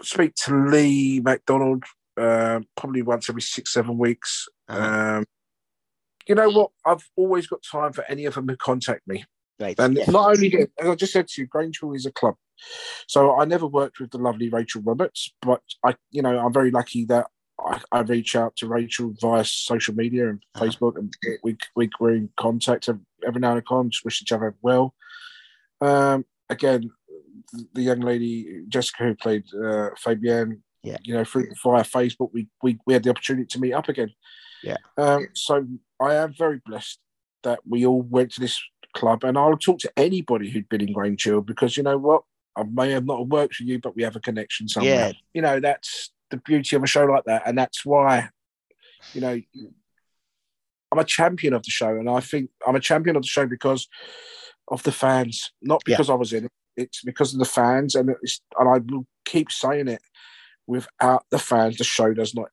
speak to Lee MacDonald uh, probably once every six, seven weeks. Uh-huh. Um, you know what? I've always got time for any of them who contact me. right. And not only that, as I just said to you, Grange Hill is a club. So I never worked with the lovely Rachel Roberts, but I, you know, I'm very lucky that I, I reach out to Rachel via social media and Uh-huh. Facebook, and we we we're in contact every, now and again, just wish each other well. Um, again, the- young lady Jessica who played uh, Fabienne, Yeah. you know, through via Facebook, we, we we had the opportunity to meet up again. Yeah. Um, so I am very blessed that we all went to this club, and I'll talk to anybody who'd been in Grange Hill because you know what, I may have not worked with you, but we have a connection somewhere. Yeah. You know, that's the beauty of a show like that, and that's why, you know, I'm a champion of the show, and I think I'm a champion of the show because of the fans, not Yeah. because I was in it. It's because of the fans, and it's, and I will keep saying it. Without the fans, the show does not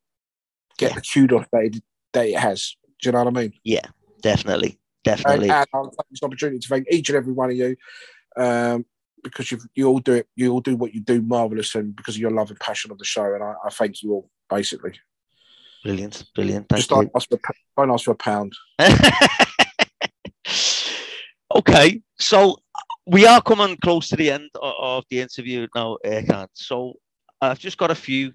get Yeah. the kudos that it, that it has. Do you know what I mean? Yeah, definitely. And, Definitely. and I'll take this opportunity to thank each and every one of you um, because you you all do it. You all do what you do marvelous, and because of your love and passion of the show. And I, I thank you all basically. brilliant. Brilliant. Thank Just you. don't ask, for, don't ask for a pound. okay, so we are coming close to the end of, the interview now, Erkan. So I've just got a few,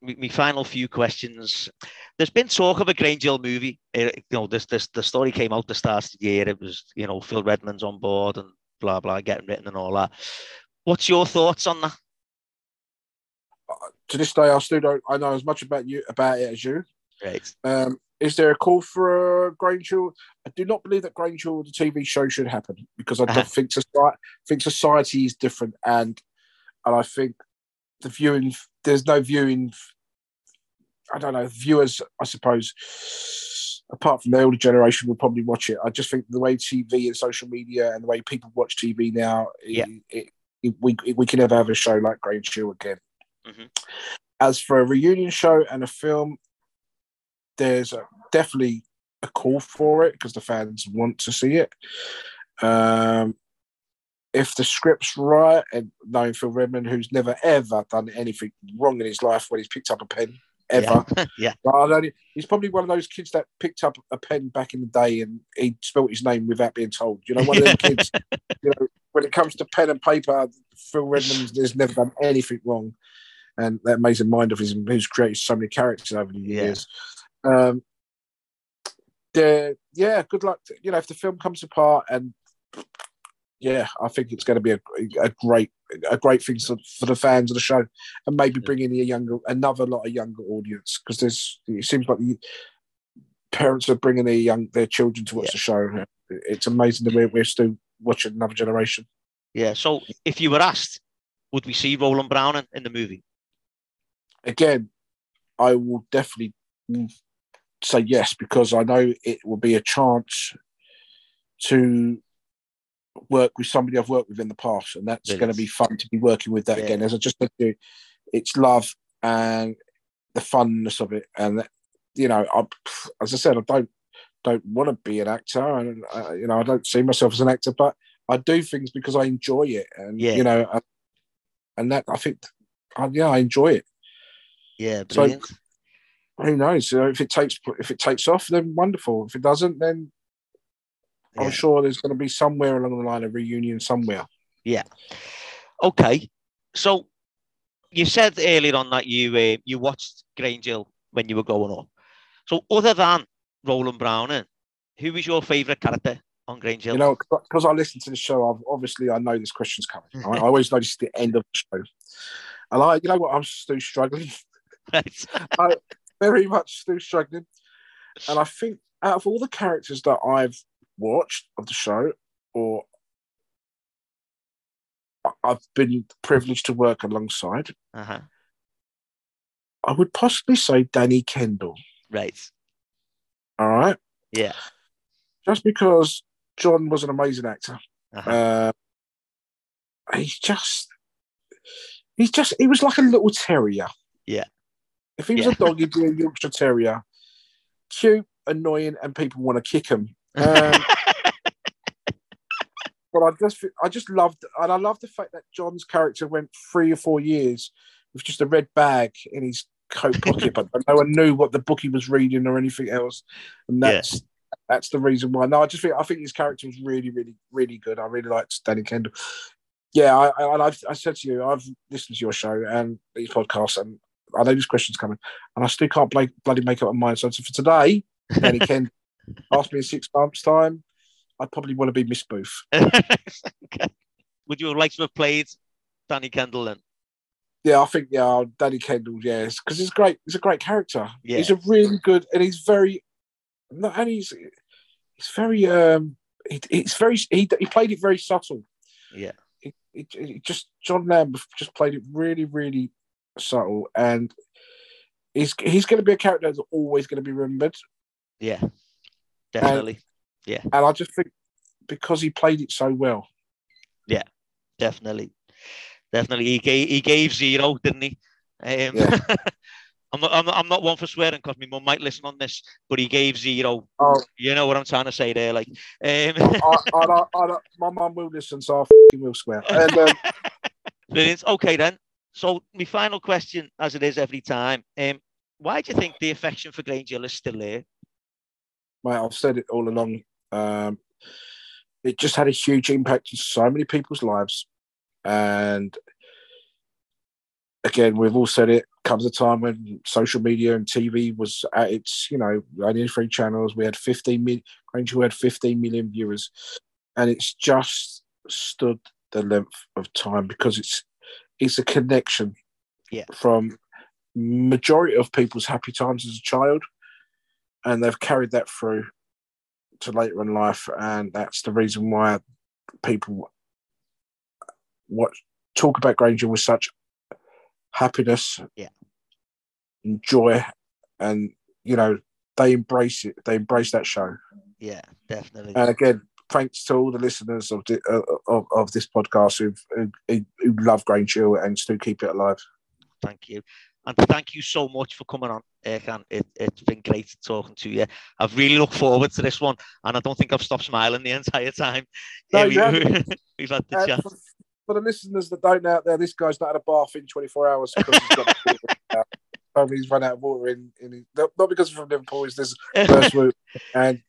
my final few questions. There's been talk of a Grange Hill movie. Uh, you know, this this the story came out the start of the year. It was you know Phil Redmond's on board and blah blah getting written and all that. What's your thoughts on that? To this day, I still don't. I know as much about you about it as you. Right. Um, is there a call for a Grange Hill? I do not believe that Grange Hill, the TV show, should happen because I Uh-huh. don't think society, think society is different, and and I think the viewing there's no viewing. I don't know viewers. I suppose apart from the older generation will probably watch it. I just think the way TV and social media and the way people watch TV now, Yeah. it, it, we we can never have a show like Grange Hill again. Mhm. As for a reunion show and a film, there's a, definitely a call for it because the fans want to see it. Um, if the script's right, and knowing Phil Redmond, who's never ever done anything wrong in his life when he's picked up a pen, ever. Yeah. yeah. But I he's probably one of those kids that picked up a pen back in the day and he spelt his name without being told. You know, one of them kids. You know, when it comes to pen and paper, Phil Redmond has never done anything wrong, and that amazing mind of his, who's created so many characters over the Yeah. years. Um, the, yeah, good luck. To, you know, if the film comes apart, and yeah, I think it's going to be a, a great, a great thing for, for the fans of the show, and maybe bring in a younger, another lot of younger audience because there's. It seems like the parents are bringing their young, their children to watch Yeah. the show. It's amazing that we're, we're still watching another generation. Yeah. So if you were asked, would we see Roland Brown in, in the movie? again, I will definitely say yes because I know it will be a chance to work with somebody I've worked with in the past, and that's Brilliant. going to be fun to be working with that Yeah. again. As I just said to you, it's love and the funness of it, and you know, I, as I said, I don't don't want to be an actor, and uh, you know, I don't see myself as an actor, but I do things because I enjoy it, and Yeah. you know, I, and that I think, uh, yeah, I enjoy it Yeah. So- who knows? Uh, if it takes if it takes off, then wonderful. If it doesn't, then Yeah. I'm sure there's going to be somewhere along the line a reunion somewhere. Yeah. Okay, so you said earlier on that you uh, you watched Grange Hill when you were growing up. So other than Roland Browning, who was your favourite character on Grange Hill? You know, because I listen to the show, I've, obviously I know this question's coming. I, I always is the end of the show, and I, you know what, I'm still struggling, Right. very much still struggling, and I think out of all the characters that I've watched of the show, or I've been privileged to work alongside, uh-huh. I would possibly say Danny Kendall. Right. All right. Yeah. Just because John was an amazing actor. Uh-huh. Uh, he's just, he's just, he was like a little terrier. Yeah. If he was Yeah. a dog, he'd be a Yorkshire Terrier. Cute, annoying, and people want to kick him. Um, but I just I just loved and I love the fact that John's character went three or four years with just a red bag in his coat pocket, but no one knew what the book he was reading or anything else, and that's. Yeah. That's the reason why. No, I just think I think his character was really, really, really good. I really liked Danny Kendall. Yeah, I, I, I said to you, I've listened to your show and these podcasts, and I know these questions coming, and I still can't bloody make up my mind. So for today, Danny Kendall ask me in six months' time, I'd probably want to be Miss Booth. okay. Would you have liked to have played Danny Kendall then? Yeah, I think yeah, Danny Kendall, yes, because he's great. He's a great character. Yeah. He's a really good, and he's very, and he's he's very um, he, he's very he, he played it very subtle. Yeah, it, it, it just John Lambert just played it really, really subtle, and he's he's going to be a character that's always going to be remembered. Yeah, definitely. And, yeah, and I just think because he played it so well. Yeah, definitely, definitely. He gave he gave zero, didn't he? Um, yeah. I'm not, I'm not, I'm not one for swearing because my mum might listen on this, but he gave zero. Oh. You know what I'm trying to say there, like. Um... I, I, I, my mum will listen, so I will swear. And, um... Brilliant. Okay then. So my final question, as it is every time, um, why do you think the affection for Grange Hill is still there? Mate, I've said it all along. Um, it just had a huge impact on so many people's lives, and again, we've all said it. Comes a time when social media and TV was at its, you know, only three channels. We had 15 million. Hill had 15 million viewers, and it's just stood the length of time because it's it's a connection yeah. from majority of people's happy times as a child and they've carried that through to later in life and that's the reason why people what talk about Granger with such happiness yeah and joy and you know they embrace it they embrace that show yeah definitely and again thanks to all the listeners of the, uh, of, of this podcast who who love Grange Hill and still keep it alive. Thank you. And thank you so much for coming on, Erkan. It, has been great talking to you. I've really looked forward to this one, and I don't think I've stopped smiling the entire time. No, we, have had the uh, chat. For, for, the listeners that don't know out there, this guy's not had a bath in 24 hours because he's got he's run out of water in, in not because he's from Liverpool. It's this first route, and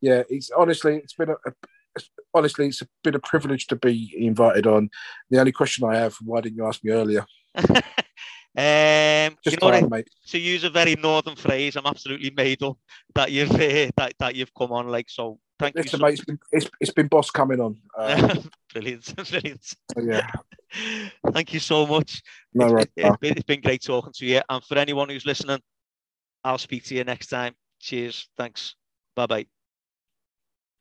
yeah, it's honestly it's been a, a honestly it's been a privilege to be invited on. The only question I have, why didn't you ask me earlier? Um, Just you know mate. To use a very northern phrase, I'm absolutely made up that you've uh, that, that you've come on. Like so, thank Listen, you. So mate, it's been, it's, it's been boss coming on. Uh, brilliant, brilliant. Yeah. thank you so much. No, right. It, has been, it's been great talking to you. And for anyone who's listening, I'll speak to you next time. Cheers. Thanks. Bye bye.